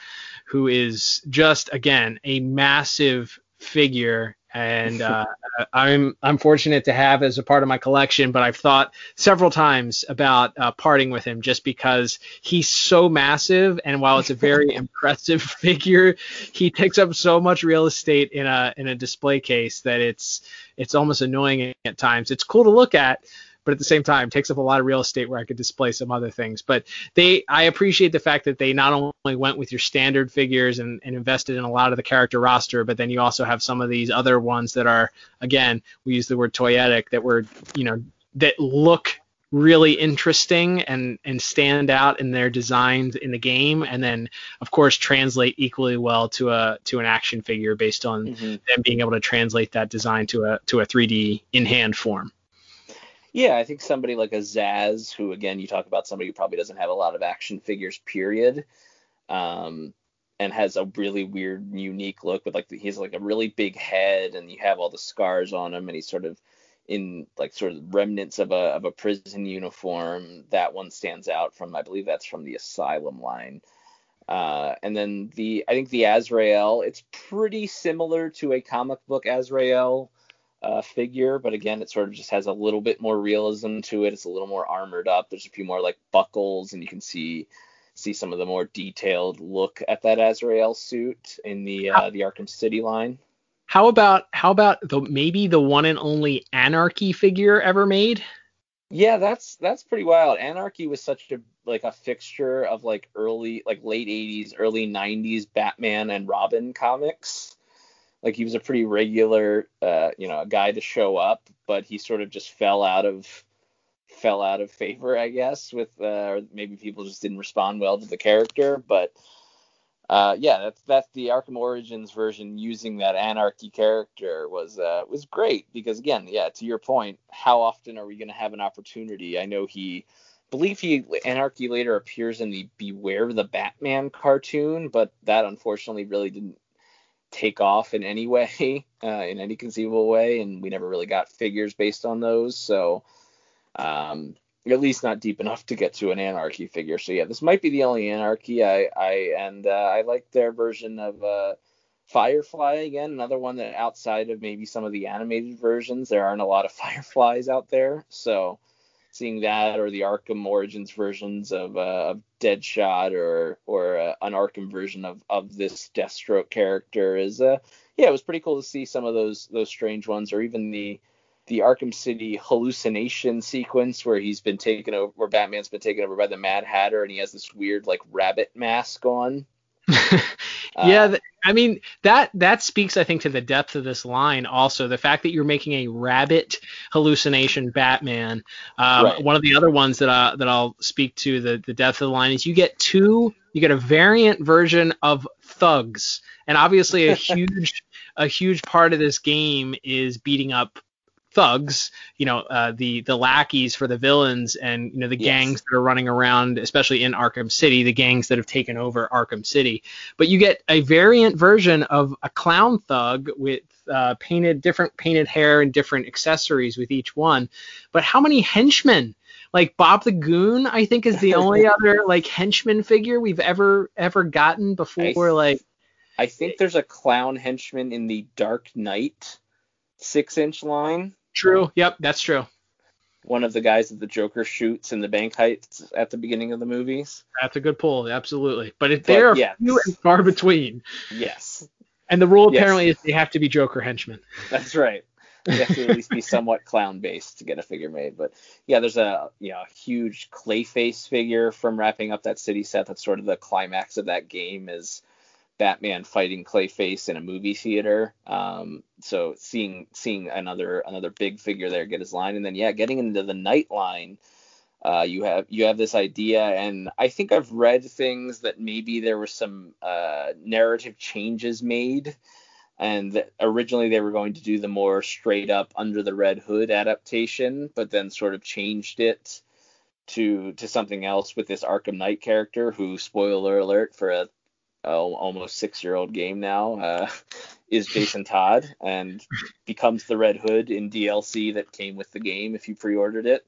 [SPEAKER 2] who is just again a massive figure and uh, I'm I'm fortunate to have as a part of my collection. But I've thought several times about uh, parting with him just because he's so massive, and while it's a very impressive figure, he takes up so much real estate in a in a display case that it's it's almost annoying at times. It's cool to look at, but at the same time takes up a lot of real estate where I could display some other things. But they, I appreciate the fact that they not only went with your standard figures and, and invested in a lot of the character roster, but then you also have some of these other ones that are, again, we use the word toyetic that were, you know, that look really interesting and and stand out in their designs in the game and then of course translate equally well to a to an action figure based on mm-hmm. them being able to translate that design to a to a 3D in hand form.
[SPEAKER 3] Yeah, I think somebody like a Zsasz, who again you talk about somebody who probably doesn't have a lot of action figures, period, um, and has a really weird, unique look with like the, he's like a really big head, and you have all the scars on him, and he's sort of in like sort of remnants of a of a prison uniform. That one stands out from I believe that's from the Asylum line. Uh, and then the I think the Azrael, it's pretty similar to a comic book Azrael uh, figure, but again, it sort of just has a little bit more realism to it. It's a little more armored up. There's a few more like buckles, and you can see see some of the more detailed look at that Azrael suit in the uh, the Arkham City line.
[SPEAKER 2] How about how about the maybe the one and only Anarchy figure ever made?
[SPEAKER 3] Yeah, that's that's pretty wild. Anarchy was such a like a fixture of like early like late 80s, early 90s Batman and Robin comics like he was a pretty regular, uh, you know, a guy to show up, but he sort of just fell out of fell out of favor, I guess, with uh, or maybe people just didn't respond well to the character. But uh, yeah, that's that's the Arkham Origins version using that anarchy character was uh, was great because again, yeah, to your point, how often are we going to have an opportunity? I know he believe he anarchy later appears in the Beware the Batman cartoon, but that unfortunately really didn't take off in any way, uh, in any conceivable way, and we never really got figures based on those. So, um, at least not deep enough to get to an anarchy figure. So yeah, this might be the only anarchy I I and uh, I like their version of uh, Firefly again, another one that outside of maybe some of the animated versions, there aren't a lot of Fireflies out there. So seeing that or the Arkham Origins versions of, uh, of Deadshot or or uh, an Arkham version of of this Deathstroke character is uh yeah it was pretty cool to see some of those those strange ones or even the the Arkham City hallucination sequence where he's been taken over where Batman's been taken over by the Mad Hatter and he has this weird like rabbit mask on.
[SPEAKER 2] yeah, uh, I mean that that speaks, I think, to the depth of this line. Also, the fact that you're making a rabbit hallucination Batman. Um, right. One of the other ones that I, that I'll speak to the the depth of the line is you get two, you get a variant version of thugs, and obviously a huge a huge part of this game is beating up thugs, you know, uh, the the lackeys for the villains, and you know the yes. gangs that are running around, especially in Arkham City, the gangs that have taken over Arkham City. But you get a variant version of a clown thug with uh, painted different painted hair and different accessories with each one. But how many henchmen? Like Bob the Goon, I think is the only other like henchman figure we've ever ever gotten before. I, like,
[SPEAKER 3] I think there's a clown henchman in the Dark Knight six inch line.
[SPEAKER 2] True. Yep, that's true.
[SPEAKER 3] One of the guys that the Joker shoots in the bank heights at the beginning of the movies.
[SPEAKER 2] That's a good pull, absolutely. But if they're yes. few and far between.
[SPEAKER 3] Yes.
[SPEAKER 2] And the rule yes. apparently is they have to be Joker henchmen.
[SPEAKER 3] That's right. They have to at least be somewhat clown based to get a figure made. But yeah, there's a you know, huge Clayface figure from wrapping up that city set. That's sort of the climax of that game is Batman fighting Clayface in a movie theater. Um, so seeing seeing another another big figure there get his line, and then yeah, getting into the Knight line. Uh, you have you have this idea, and I think I've read things that maybe there were some uh, narrative changes made, and originally they were going to do the more straight up under the red hood adaptation, but then sort of changed it to to something else with this Arkham Knight character, who spoiler alert for a almost six year old game now uh, is Jason Todd and becomes the Red Hood in DLC that came with the game if you pre ordered it.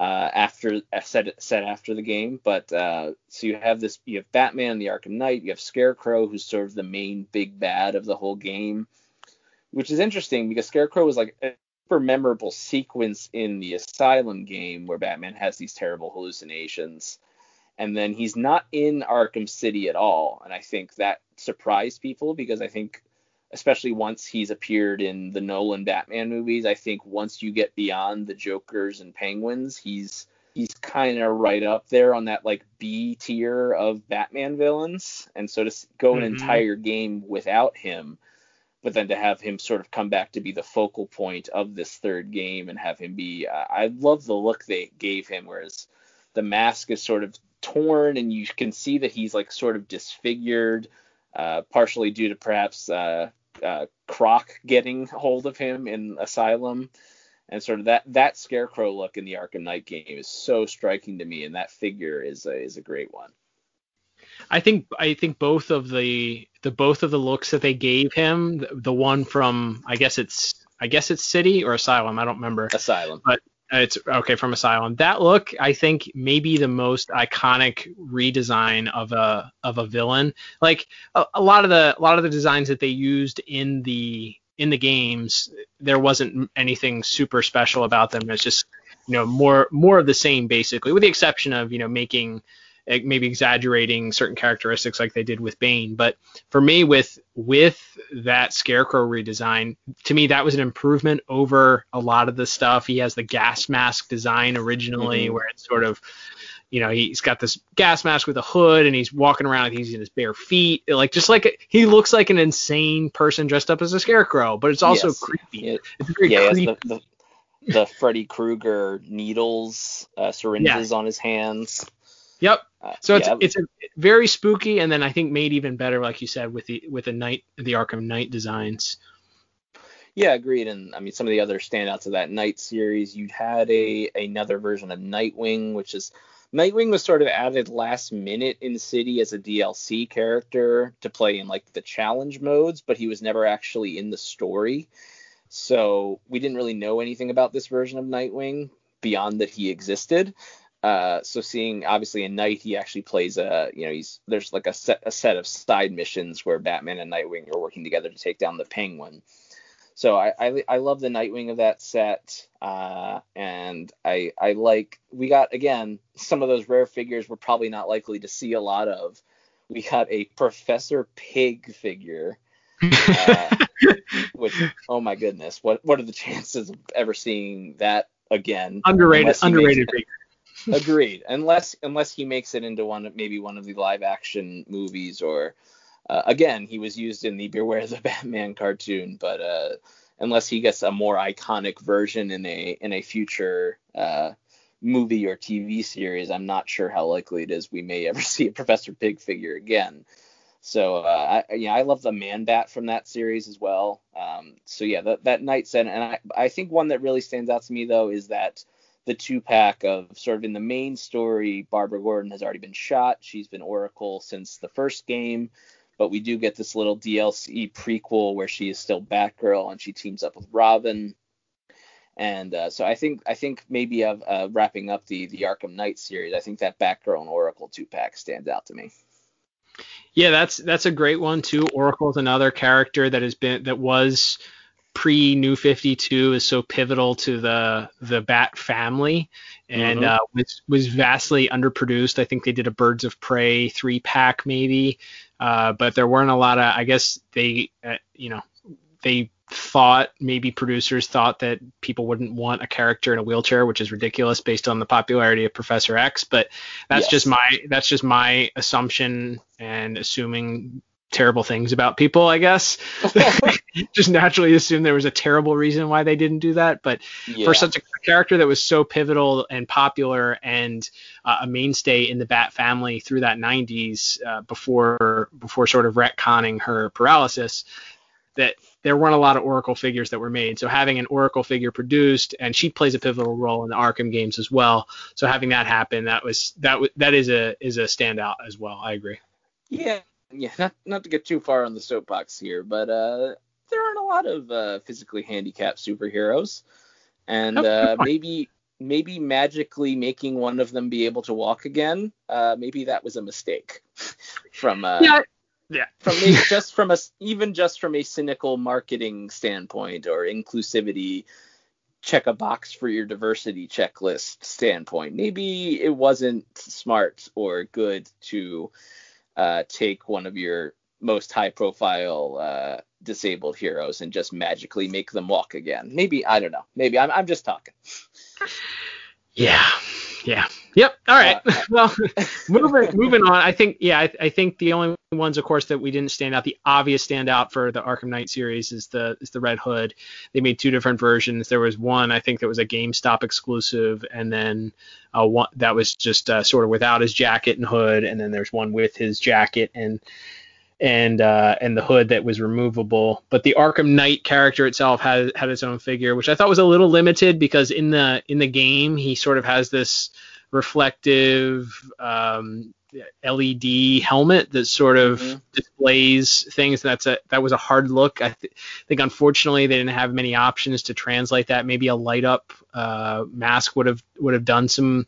[SPEAKER 3] Uh, after uh, set set after the game, but uh, so you have this, you have Batman, the Arkham Knight, you have Scarecrow, who's sort of the main big bad of the whole game, which is interesting because Scarecrow was like a super memorable sequence in the Asylum game where Batman has these terrible hallucinations, and then he's not in Arkham City at all. And I think that surprised people because I think, especially once he's appeared in the Nolan Batman movies, I think once you get beyond the Jokers and Penguins, he's he's kind of right up there on that like B tier of Batman villains. And so to go an mm-hmm. entire game without him, but then to have him sort of come back to be the focal point of this third game and have him be, uh, I love the look they gave him, whereas the mask is sort of torn, and you can see that he's like sort of disfigured, uh, partially due to perhaps uh, uh, Croc getting hold of him in Asylum. And sort of that that scarecrow look in the Arkham Knight game is so striking to me, and that figure is a, is a great one.
[SPEAKER 2] I think I think both of the the both of the looks that they gave him, the, the one from I guess it's I guess it's City or Asylum, I don't remember.
[SPEAKER 3] Asylum.
[SPEAKER 2] But it's okay from Asylum. That look, I think, maybe the most iconic redesign of a of a villain. Like a, a, lot of the a lot of the designs that they used in the in the games, there wasn't anything super special about them. It's just you know more more of the same basically, with the exception of you know making maybe exaggerating certain characteristics like they did with Bane. But for me, with with that Scarecrow redesign, to me that was an improvement over a lot of the stuff. He has the gas mask design originally, mm-hmm. where it's sort of you know, he's got this gas mask with a hood and he's walking around like he's in his bare feet. Like just like he looks like an insane person dressed up as a scarecrow, but it's also yes. creepy.
[SPEAKER 3] It, it's very yeah, creepy. The, the, the Freddy Krueger needles, uh, syringes yeah. on his hands.
[SPEAKER 2] Yep. Uh, so it's yeah. it's a, very spooky, and then I think made even better, like you said, with the with the Knight the Arkham Knight designs.
[SPEAKER 3] Yeah, agreed. And I mean, some of the other standouts of that Knight series, you had a another version of Nightwing, which is Nightwing was sort of added last minute in City as a DLC character to play in like the challenge modes, but he was never actually in the story. So we didn't really know anything about this version of Nightwing beyond that he existed. Uh, so seeing obviously in Knight he actually plays a you know he's there's like a set a set of side missions where Batman and Nightwing are working together to take down the Penguin. So I, I, I love the Nightwing of that set, uh, and I I like we got again some of those rare figures we're probably not likely to see a lot of. We got a Professor Pig figure, uh, which oh my goodness, what what are the chances of ever seeing that again?
[SPEAKER 2] Underrated underrated figure.
[SPEAKER 3] Agreed. Unless unless he makes it into one maybe one of the live action movies or uh, again, he was used in the Beware the Batman cartoon, but uh, unless he gets a more iconic version in a in a future uh, movie or TV series, I'm not sure how likely it is we may ever see a Professor Pig figure again. So uh, I, yeah, I love the Man Bat from that series as well. Um, so yeah, that that Knight set, and I I think one that really stands out to me though is that the two pack of sort of in the main story, Barbara Gordon has already been shot. She's been Oracle since the first game but we do get this little DLC prequel where she is still Batgirl and she teams up with Robin. And uh, so I think I think maybe of uh, wrapping up the the Arkham Knight series, I think that Batgirl and Oracle two pack stands out to me.
[SPEAKER 2] Yeah, that's that's a great one too. Oracle is another character that has been that was pre New 52 is so pivotal to the the Bat family and mm-hmm. uh, was was vastly underproduced. I think they did a Birds of Prey three pack maybe, uh, but there weren't a lot of. I guess they uh, you know they thought maybe producers thought that people wouldn't want a character in a wheelchair, which is ridiculous based on the popularity of Professor X. But that's yes. just my that's just my assumption and assuming terrible things about people, I guess. Just naturally assume there was a terrible reason why they didn't do that. But yeah. for such a character that was so pivotal and popular and uh, a mainstay in the Bat family through that 90s uh, before before sort of retconning her paralysis, that there weren't a lot of Oracle figures that were made. So having an Oracle figure produced, and she plays a pivotal role in the Arkham games as well. So having that happen, that was that was that is a is a standout as well. I agree.
[SPEAKER 3] Yeah, yeah, not not to get too far on the soapbox here, but uh, there aren't a lot of uh, physically handicapped superheroes, and uh, maybe maybe magically making one of them be able to walk again, uh, maybe that was a mistake from uh,
[SPEAKER 2] yeah. Yeah.
[SPEAKER 3] from maybe just from a even just from a cynical marketing standpoint or inclusivity check a box for your diversity checklist standpoint. Maybe it wasn't smart or good to uh, take one of your most high profile uh, disabled heroes and just magically make them walk again. Maybe I don't know. Maybe I'm I'm just talking.
[SPEAKER 2] Yeah. Yeah. Yep. All right. Uh, well, moving moving on. I think yeah. I, I, think the only ones, of course, that we didn't stand out. The obvious standout for the Arkham Knight series is the is the Red Hood. They made two different versions. There was one I think that was a GameStop exclusive, and then uh, one that was just uh, sort of without his jacket and hood, and then there's one with his jacket and and uh, and the hood that was removable. But the Arkham Knight character itself had had its own figure, which I thought was a little limited because in the in the game he sort of has this reflective um, LED helmet that sort of mm-hmm. displays things. That's a that was a hard look. I th- think unfortunately they didn't have many options to translate that. Maybe a light up uh, mask would have would have done some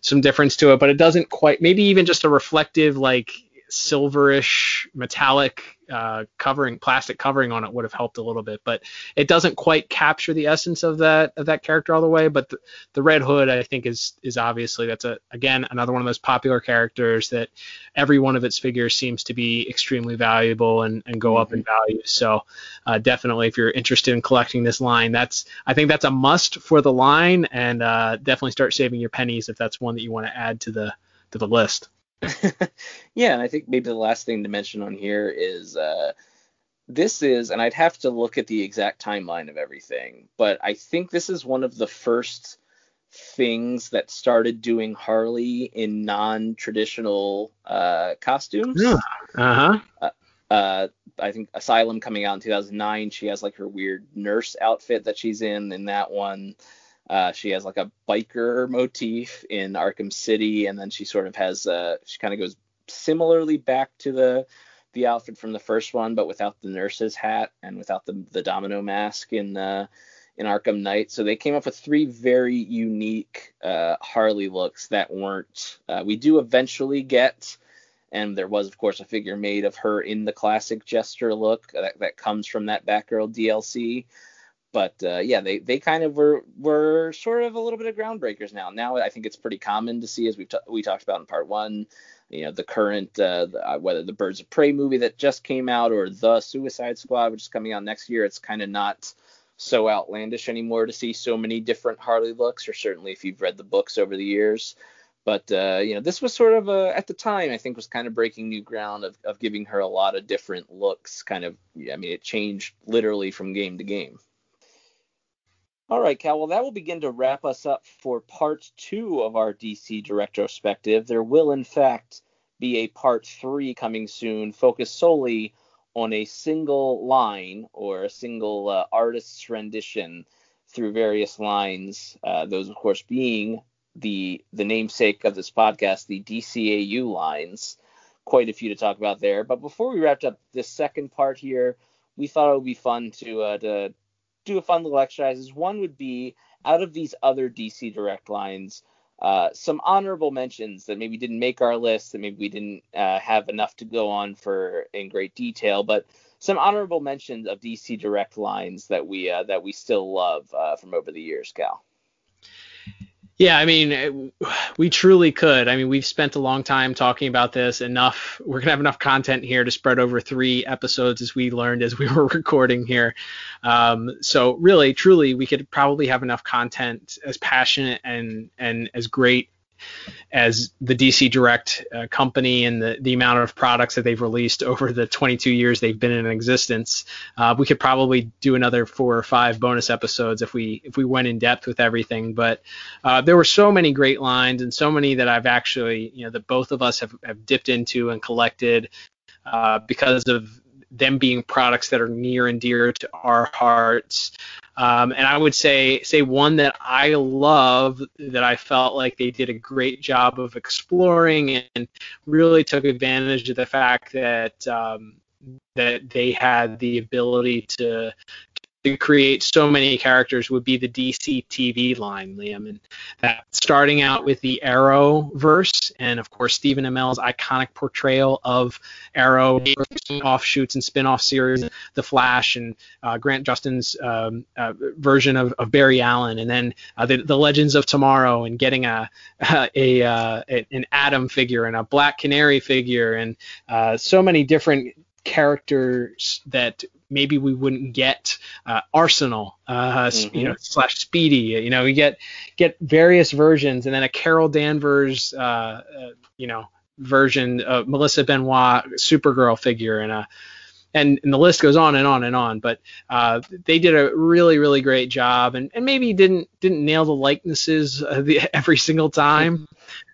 [SPEAKER 2] some difference to it, but it doesn't quite. Maybe even just a reflective like silverish metallic uh, covering, plastic covering on it would have helped a little bit, but it doesn't quite capture the essence of that of that character all the way. But the, the Red Hood, I think, is is obviously that's a again another one of those popular characters that every one of its figures seems to be extremely valuable and, and go mm-hmm. up in mm-hmm. value. So uh, definitely, if you're interested in collecting this line, that's I think that's a must for the line, and uh, definitely start saving your pennies if that's one that you want to add to the to the list.
[SPEAKER 3] Yeah, and I think maybe the last thing to mention on here is uh, this is, and I'd have to look at the exact timeline of everything, but I think this is one of the first things that started doing Harley in non-traditional uh, costumes.
[SPEAKER 2] Yeah. Uh-huh.
[SPEAKER 3] Uh, uh, I think Asylum coming out in 2009, she has like her weird nurse outfit that she's in in that one. Uh, she has like a biker motif in Arkham City, and then she sort of has uh, she kind of goes similarly back to the the outfit from the first one, but without the nurse's hat and without the the domino mask in uh, in Arkham Knight. So they came up with three very unique uh, Harley looks that weren't. Uh, we do eventually get, and there was of course a figure made of her in the classic Jester look that, that comes from that Batgirl DLC but uh, yeah, they they kind of were were sort of a little bit of groundbreakers now. Now I think it's pretty common to see, as we t- we talked about in part one, you know, the current uh, the, uh, whether the Birds of Prey movie that just came out or the Suicide Squad, which is coming out next year. It's kind of not so outlandish anymore to see so many different Harley looks, or certainly if you've read the books over the years. But uh, you know, this was sort of a, at the time I think was kind of breaking new ground of, of giving her a lot of different looks. Kind of, I mean, it changed literally from game to game. All right, Cal. Well, that will begin to wrap us up for part two of our DC retrospective. There will, in fact, be a part three coming soon, focused solely on a single line or a single uh, artist's rendition through various lines. Uh, those, of course, being the the namesake of this podcast, the DCAU lines. Quite a few to talk about there. But before we wrapped up this second part here, we thought it would be fun to uh, to do a fun little exercises. One would be out of these other DC Direct lines, uh, some honorable mentions that maybe didn't make our list, that maybe we didn't uh, have enough to go on for in great detail, but some honorable mentions of DC Direct lines that we uh, that we still love uh, from over the years, Cal.
[SPEAKER 2] Yeah, I mean, we truly could. I mean, we've spent a long time talking about this. Enough. We're gonna have enough content here to spread over three episodes, as we learned as we were recording here. Um, so really, truly, we could probably have enough content as passionate and and as great as the DC Direct uh, company and the, the amount of products that they've released over the 22 years they've been in existence, uh, we could probably do another four or five bonus episodes if we if we went in depth with everything. But uh, there were so many great lines and so many that I've actually you know that both of us have, have dipped into and collected uh, because of them being products that are near and dear to our hearts. Um, and I would say say one that I love that I felt like they did a great job of exploring and really took advantage of the fact that um, that they had the ability to to create so many characters would be the DC TV line, Liam, and that starting out with the Arrow verse, and of course Stephen Amell's iconic portrayal of Arrow offshoots and spin-off series, The Flash, and uh, Grant Gustin's um, uh, version of, of, Barry Allen, and then uh, the, the, Legends of Tomorrow, and getting a, a, uh, a, an Atom figure and a Black Canary figure, and uh, so many different characters that maybe we wouldn't get uh, Arsenal, uh, mm-hmm. you know, slash Speedy. You know, we get get various versions, and then a Carol Danvers, uh, uh you know, version of Melissa Benoist Supergirl figure, and a and, and the list goes on and on and on. But uh, they did a really really great job, and, and maybe didn't didn't nail the likenesses uh, the, every single time.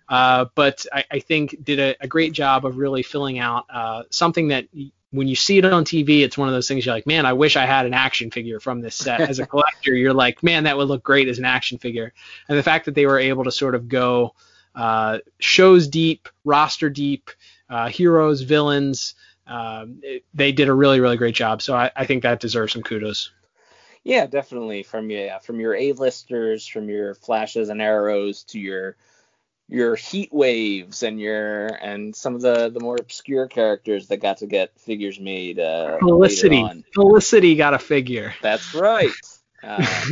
[SPEAKER 2] Uh, but I, I, think did a, a, great job of really filling out uh, something that when you see it on TV, it's one of those things you're like, man, I wish I had an action figure from this set. As a collector, you're like, man, that would look great as an action figure. And the fact that they were able to sort of go uh, shows deep, roster deep, uh, heroes, villains, um, it, they did a really, really great job. So I, I think that deserves some kudos.
[SPEAKER 3] Yeah, definitely. From yeah, from your A-listers, from your flashes and arrows to your your heat waves and your and some of the the more obscure characters that got to get figures made uh
[SPEAKER 2] felicity. felicity got a figure.
[SPEAKER 3] That's right. Uh,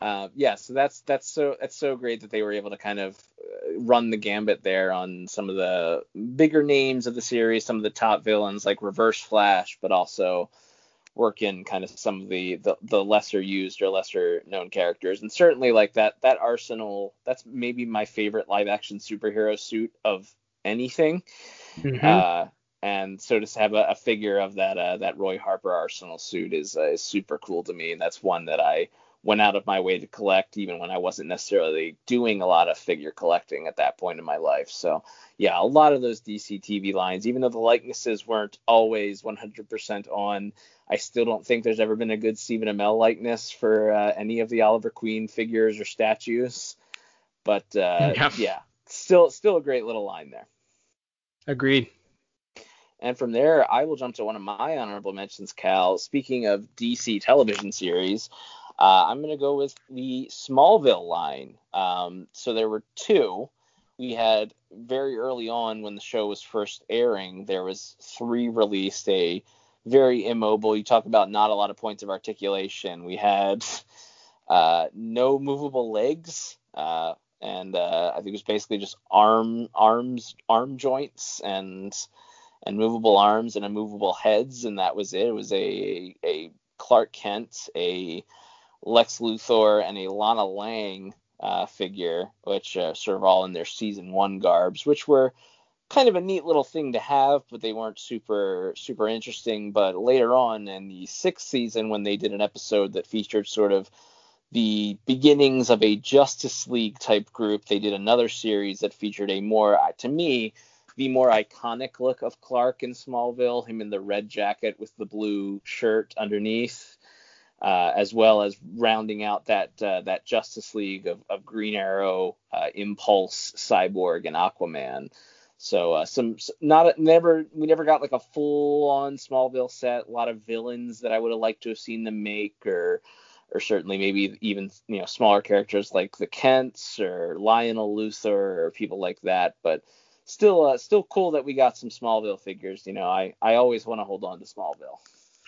[SPEAKER 3] uh, yeah so that's that's so that's so great that they were able to kind of uh, run the gambit there on some of the bigger names of the series some of the top villains like reverse flash but also work in kind of some of the, the, the lesser used or lesser known characters. And certainly like that that arsenal that's maybe my favorite live action superhero suit of anything. Mm-hmm. uh, and so to have a, a figure of that uh, that Roy Harper Arsenal suit is uh, is super cool to me, and that's one that I went out of my way to collect, even when I wasn't necessarily doing a lot of figure collecting at that point in my life. So, yeah, a lot of those DC TV lines, even though the likenesses weren't always 100% on, I still don't think there's ever been a good Stephen Amell likeness for uh, any of the Oliver Queen figures or statues. But uh, yeah. yeah, still still a great little line there.
[SPEAKER 2] Agreed.
[SPEAKER 3] And from there, I will jump to one of my honorable mentions, Cal. Speaking of DC television series, uh, I'm going to go with the Smallville line. Um, so there were two. We had very early on when the show was first airing, there was three released. A very immobile. You talk about not a lot of points of articulation. We had uh, no movable legs, uh, and uh, I think it was basically just arm arms arm joints and and movable arms and immovable heads, and that was it. It was a a Clark Kent, a Lex Luthor, and a Lana Lang uh, figure, which uh, sort of all in their season one garbs, which were kind of a neat little thing to have, but they weren't super super interesting. But later on in the sixth season, when they did an episode that featured sort of the beginnings of a Justice League type group, they did another series that featured a more, uh, to me, the more iconic look of Clark in Smallville, him in the red jacket with the blue shirt underneath. Uh, as well as rounding out that uh, that Justice League of, of Green Arrow, uh, Impulse, Cyborg, and Aquaman. So uh, some not never we never got like a full on Smallville set. A lot of villains that I would have liked to have seen them make, or or certainly maybe even you know smaller characters like the Kents or Lionel Luthor or people like that. But still, uh, still cool that we got some Smallville figures. You know, I I always want to hold on to Smallville.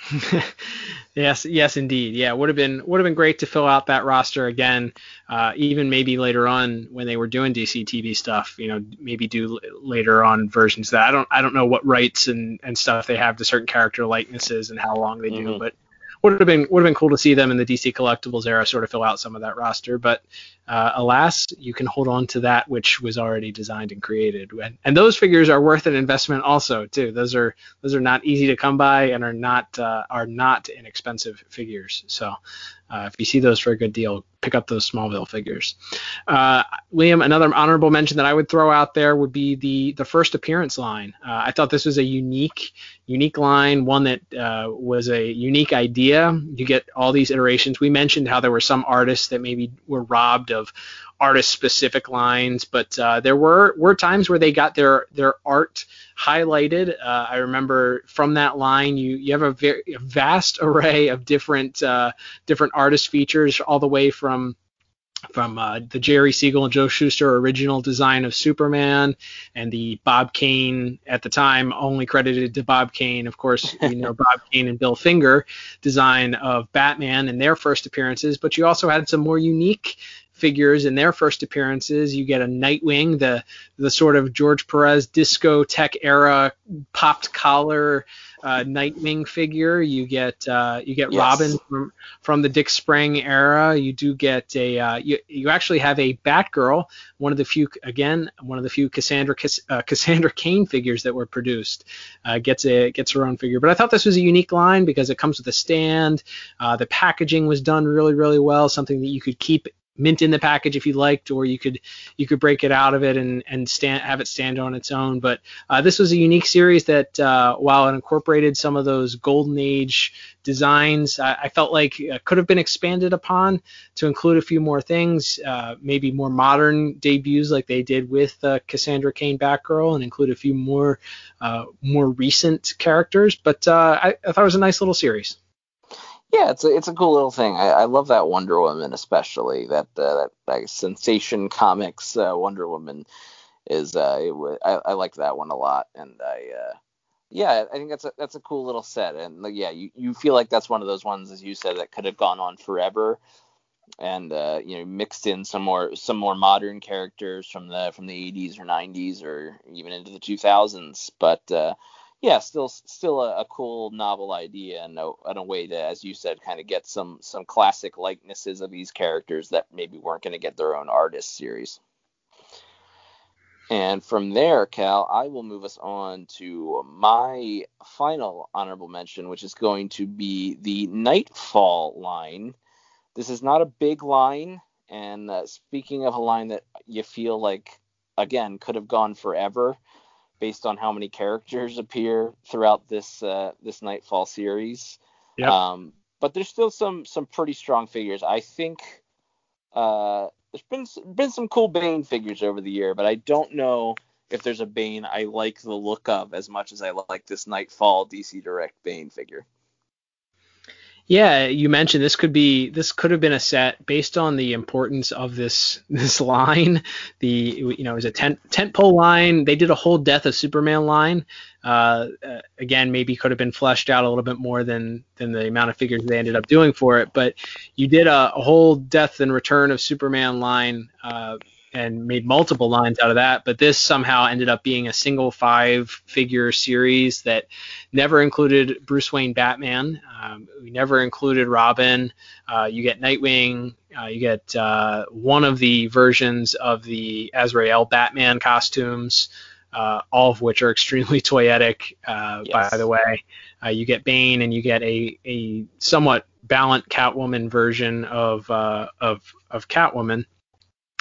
[SPEAKER 2] yes, yes, indeed. Yeah, would have been would have been great to fill out that roster again. Uh, even maybe later on when they were doing DC TV stuff, you know, maybe do later on versions that I don't I don't know what rights and and stuff they have to certain character likenesses and how long they do, mm-hmm. but would have been would have been cool to see them in the DC collectibles era sort of fill out some of that roster. But uh, alas, you can hold on to that which was already designed and created. And, and, those figures are worth an investment also too. Those are those are not easy to come by and are not uh, are not inexpensive figures. So uh, if you see those for a good deal, pick up those Smallville figures. Uh, Liam, another honorable mention that I would throw out there would be the the first appearance line. Uh, I thought this was a unique unique line, one that uh, was a unique idea. You get all these iterations. We mentioned how there were some artists that maybe were robbed of artist specific lines, but uh, there were were times where they got their their art highlighted. Uh, I remember from that line, you you have a very a vast array of different uh, different artist features, all the way from from uh, the Jerry Siegel and Joe Shuster original design of Superman and the Bob Kane at the time only credited to Bob Kane, of course, you know Bob Kane and Bill Finger design of Batman in their first appearances, but you also had some more unique figures in their first appearances. You get a Nightwing, the the sort of George Perez disco tech era popped collar uh, Nightwing figure. You get uh, you get yes. Robin from from the Dick Sprang era. You do get a uh, you you actually have a Batgirl, one of the few again one of the few Cassandra uh, Cassandra Cain figures that were produced. Uh, gets a gets her own figure. But I thought this was a unique line because it comes with a stand. Uh, the packaging was done really really well, something that you could keep mint in the package if you liked, or you could you could break it out of it and and stand have it stand on its own. But uh, this was a unique series that uh, while it incorporated some of those golden age designs, I, I felt like uh, could have been expanded upon to include a few more things, uh, maybe more modern debuts like they did with uh, Cassandra Cain Batgirl, and include a few more uh, more recent characters. But I, I thought it was a nice little series.
[SPEAKER 3] Yeah, it's a it's a cool little thing. I, I love that Wonder Woman, especially that uh, that, that Sensation Comics uh, Wonder Woman is. Uh, I, I like that one a lot, and I uh, yeah, I think that's a that's a cool little set, and yeah, you you feel like that's one of those ones, as you said, that could have gone on forever, and uh, you know mixed in some more some more modern characters from the from the 80s or 90s or even into the 2000s, but uh, yeah, still still a, a, cool novel idea and a, and a way to, as you said, kind of get some some classic likenesses of these characters that maybe weren't going to get their own artist series. And from there, Cal, I will move us on to my final honorable mention, which is going to be the Knightfall line, this is not a big line. And uh, speaking of a line that you feel like again could have gone forever, based on how many characters appear throughout this uh, this Knightfall series.
[SPEAKER 2] Yep.
[SPEAKER 3] Um, but there's still some some pretty strong figures. I think uh, there's been been some cool Bane figures over the year, but I don't know if there's a Bane I like the look of as much as I like this Knightfall DC Direct Bane figure.
[SPEAKER 2] Yeah, you mentioned this could be this could have been a set based on the importance of this this line. The you know it was a tent tent pole line. They did a whole Death of Superman line. Uh, uh, again, maybe could have been fleshed out a little bit more than than the amount of figures they ended up doing for it. But you did a, a whole Death and Return of Superman line uh, and made multiple lines out of that. But this somehow ended up being a single five figure series that never included Bruce Wayne Batman. Um, we never included Robin. Uh, you get Nightwing. Uh, you get uh, one of the versions of the Azrael Batman costumes. Uh, all of which are extremely toyetic, uh, yes. by the way. Uh, you get Bane, and you get a, a somewhat balanced Catwoman version of of of Catwoman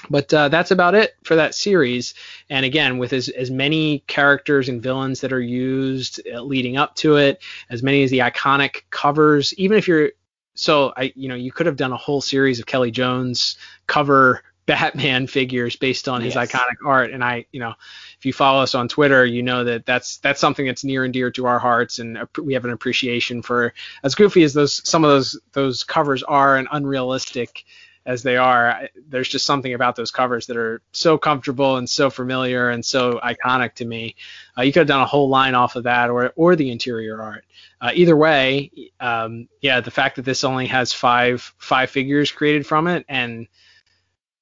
[SPEAKER 2] but uh, that's about it for that series. And again, with as, as many characters and villains that are used uh, leading up to it, as many as the iconic covers, even if you're so I you know you could have done a whole series of Kelly Jones cover Batman figures based on his yes. iconic art. And I you know if you follow us on Twitter, you know that that's that's something that's near and dear to our hearts, and we have an appreciation for as goofy as those some of those those covers are and unrealistic as they are, there's just something about those covers that are so comfortable and so familiar and so iconic to me. Uh, you could have done a whole line off of that, or or the interior art. Uh, either way, um, yeah, the fact that this only has five five figures created from it, and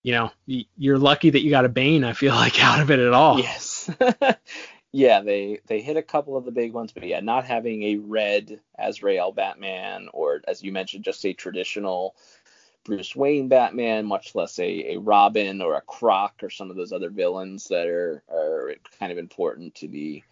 [SPEAKER 2] you know, you're lucky that you got a Bane. I feel like out of it at all.
[SPEAKER 3] Yes. yeah, they they hit a couple of the big ones, but yeah, not having a red Azrael Batman or as you mentioned, just a traditional Bruce Wayne Batman, much less a, a Robin or a Croc or some of those other villains that are, are kind of important to the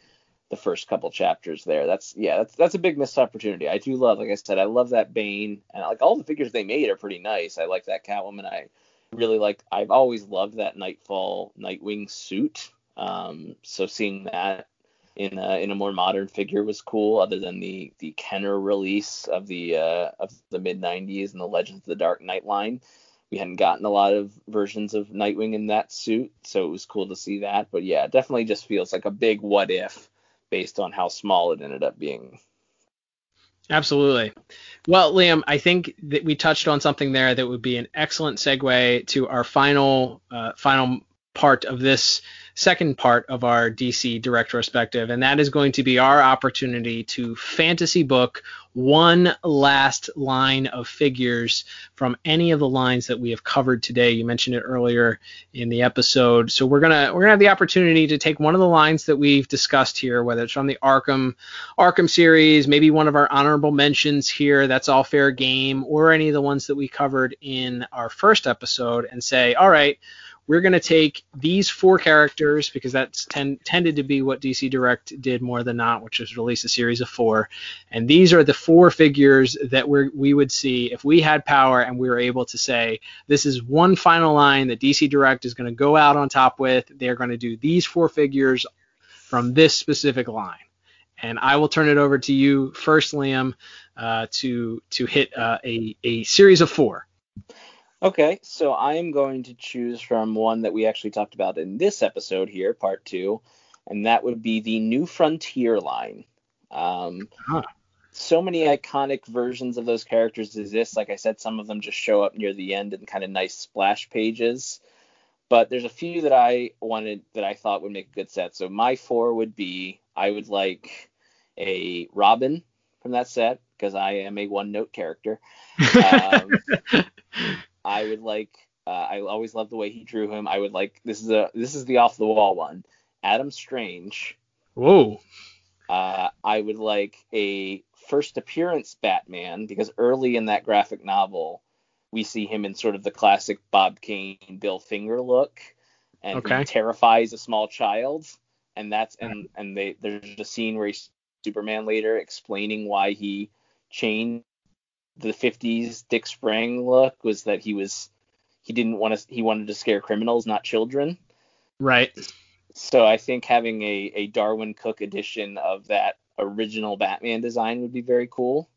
[SPEAKER 3] the first couple chapters there. That's yeah, that's that's a big missed opportunity. I do love, like I said, I love that Bane and like all the figures they made are pretty nice. I like that Catwoman. I really like. I've always loved that Knightfall Nightwing suit. Um, so seeing that in a, in a more modern figure was cool. Other than the the Kenner release of the uh, of the mid '90s and the Legends of the Dark Knight line, we hadn't gotten a lot of versions of Nightwing in that suit, so it was cool to see that. But yeah, it definitely just feels like a big what if based on how small it ended up being.
[SPEAKER 2] Absolutely. Well, Liam, I think that we touched on something there that would be an excellent segue to our final uh, final part of this second part of our DC Direct Retrospective, and that is going to be our opportunity to fantasy book one last line of figures from any of the lines that we have covered today. You mentioned it earlier in the episode, so we're gonna we're gonna have the opportunity to take one of the lines that we've discussed here, whether it's from the Arkham Arkham series, maybe one of our honorable mentions here. That's all fair game, or any of the ones that we covered in our first episode, and say, all right we're going to take these four characters because that's ten, tended to be what DC Direct did more than not, which is release a series of four. And these are the four figures that we we would see if we had power and we were able to say, this is one final line that DC Direct is going to go out on top with. They're going to do these four figures from this specific line. And I will turn it over to you first, Liam, uh, to to hit uh, a, a series of four.
[SPEAKER 3] Okay, so I am going to choose from one that we actually talked about in this episode here, part two, and that would be the New Frontier line. Um, huh. So many iconic versions of those characters exist. Like I said, some of them just show up near the end in kind of nice splash pages. But there's a few that I wanted that I thought would make a good set. So my four would be I would like a Robin from that set because I am a one note character. Um, I would like. Uh, I always love the way he drew him. I would like. This is a. This is the off the wall one. Adam Strange.
[SPEAKER 2] Whoa.
[SPEAKER 3] Uh, I would like a first appearance Batman because early in that graphic novel, we see him in sort of the classic Bob Kane, Bill Finger look, and okay. he terrifies a small child. And that's and and they there's a scene where he's Superman later explaining why he changed the 50s Dick Sprang look was that he was he didn't want to he wanted to scare criminals, not children.
[SPEAKER 2] Right.
[SPEAKER 3] So I think having a, a Darwyn Cooke edition of that original Batman design would be very cool.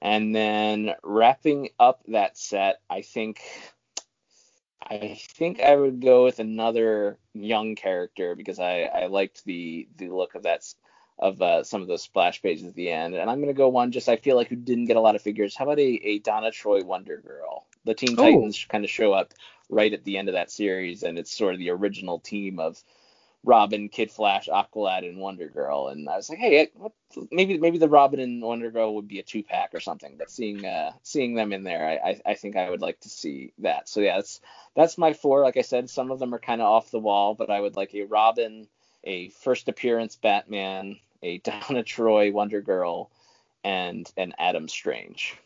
[SPEAKER 3] And then wrapping up that set, I think I think I would go with another young character because I, I liked the the look of that of uh, some of those splash pages at the end. And I'm gonna go one just I feel like who didn't get a lot of figures. How about a, a Donna Troy Wonder Girl? The Teen oh. Titans kind of show up right at the end of that series, and it's sort of the original team of Robin, Kid Flash, Aqualad, and Wonder Girl. And I was like, hey, what, maybe maybe the Robin and Wonder Girl would be a two pack or something. But seeing uh, seeing them in there, I, I, I think I would like to see that. So yeah, that's that's my four. Like I said, some of them are kind of off the wall, but I would like a Robin, a first appearance Batman, a Donna Troy Wonder Girl, and an Adam Strange.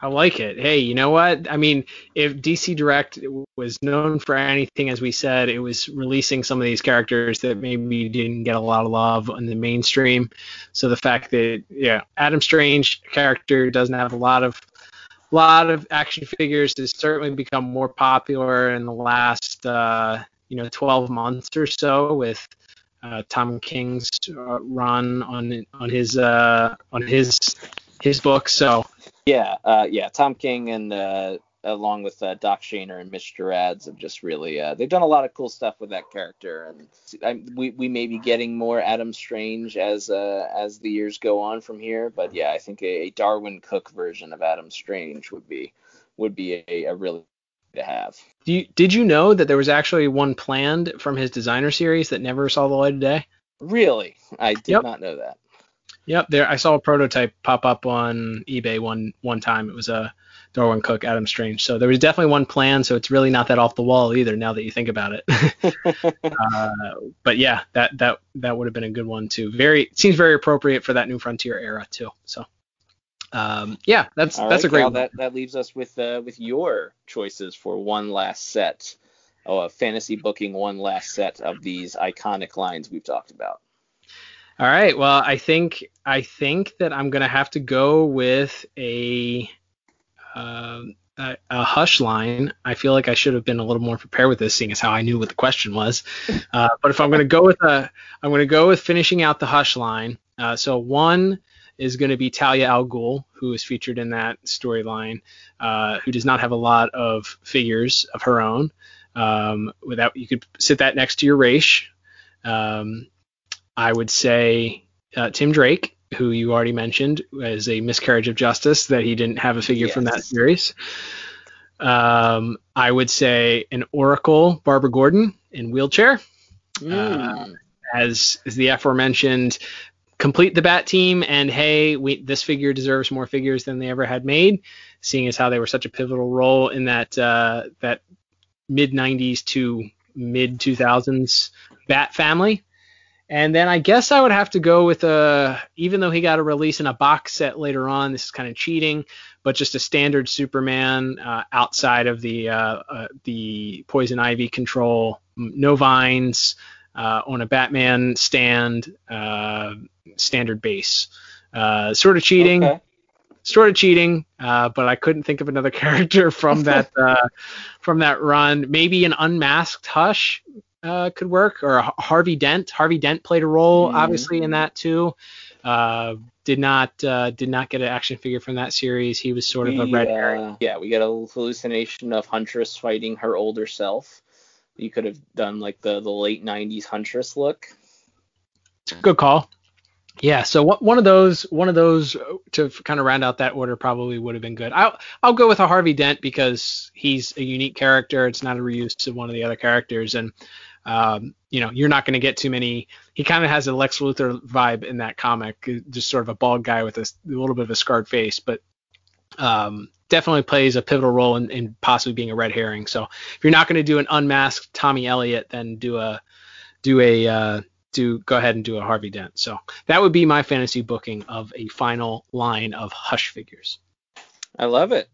[SPEAKER 2] I like it. Hey, you know what? I mean, if DC Direct was known for anything, as we said, it was releasing some of these characters that maybe didn't get a lot of love in the mainstream. So the fact that yeah, Adam Strange character doesn't have a lot of lot of action figures has certainly become more popular in the last uh, you know 12 months or so with uh, Tom King's uh, run on on his uh, on his his book. So
[SPEAKER 3] yeah, uh, yeah, Tom King and uh, along with uh, Doc Shaner and Mitch Gerads have just really they've done a lot of cool stuff with that character, and I, we we may be getting more Adam Strange as as the years go on from here. But yeah, I think a, a Darwyn Cooke version of Adam Strange would be would be a, a really to have.
[SPEAKER 2] You, did you know that there was actually one planned from his designer series that never saw the light of day?
[SPEAKER 3] Really, I did yep. not know that.
[SPEAKER 2] Yep, there I saw a prototype pop up on eBay one one time. It was a Darwyn Cooke, Adam Strange. So there was definitely one plan. So it's really not that off the wall either. Now that you think about it. uh, but yeah, that that that would have been a good one too. Very seems very appropriate for that New Frontier era too. So um, yeah, that's All that's right, a great. Cal,
[SPEAKER 3] that that leaves us with uh, with your choices for one last set. Oh, a fantasy booking one last set of these iconic lines we've talked about.
[SPEAKER 2] All right. Well, I think I think that I'm gonna have to go with a uh, a, a, Hush line. I feel like I should have been a little more prepared with this, seeing as how I knew what the question was. Uh, but if I'm gonna go with a, I'm gonna go with finishing out the Hush line. Uh, so one is going to be Talia al Ghul, who is featured in that storyline, uh, who does not have a lot of figures of her own. Um, without you could sit that next to your Ra's. Um, I would say uh, Tim Drake, who you already mentioned, as a miscarriage of justice that he didn't have a figure yes. from that series. Um, I would say an Oracle, Barbara Gordon in wheelchair. Mm. Uh, as, as the aforementioned, complete the bat team and hey we, this figure deserves more figures than they ever had made seeing as how they were such a pivotal role in that uh, that mid 90s to mid 2000s bat family. And then I guess I would have to go with a, even though he got a release in a box set later on, this is kind of cheating, but just a standard Superman uh, outside of the uh, uh, the Poison Ivy control, no vines, uh, on a Batman stand, uh, standard base. Uh, sort of cheating, okay. sort of cheating, but I couldn't think of another character from that from that run. Maybe an unmasked Hush uh, could work, or Harvey Dent. Harvey Dent played a role, mm-hmm. obviously, in that too. Uh, did not uh, did not get an action figure from that series. He was sort of a red herring.
[SPEAKER 3] Yeah, we get a hallucination of Huntress fighting her older self. You could have done like the the late '90s Huntress look.
[SPEAKER 2] Good call. Yeah, so one of those, one of those to kind of round out that order probably would have been good. I'll I'll go with a Harvey Dent because he's a unique character. It's not a reuse to one of the other characters, and um, you know, you're not going to get too many. He kind of has a Lex Luthor vibe in that comic, just sort of a bald guy with a, a little bit of a scarred face, but um, definitely plays a pivotal role in, in, possibly being a red herring. So if you're not going to do an unmasked Tommy Elliot, then do a do a uh, do go ahead and do a Harvey Dent. So that would be my fantasy booking of a final line of Hush figures.
[SPEAKER 3] I love it.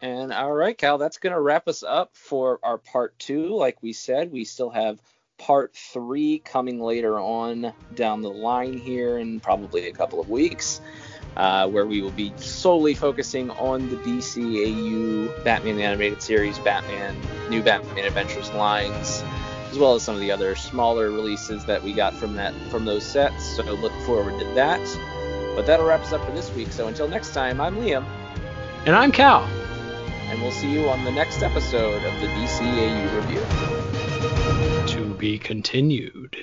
[SPEAKER 3] And all right, Cal, that's going to wrap us up for our part two. Like we said, we still have part three coming later on down the line here in probably a couple of weeks. Uh, where we will be solely focusing on the DCAU Batman the Animated Series, Batman, New Batman Adventures lines, as well as some of the other smaller releases that we got from that from those sets. So look forward to that. But that'll wrap us up for this week. So until next time, I'm Liam.
[SPEAKER 2] And I'm Cal.
[SPEAKER 3] And we'll see you on the next episode of the DCAU Review.
[SPEAKER 2] To be continued.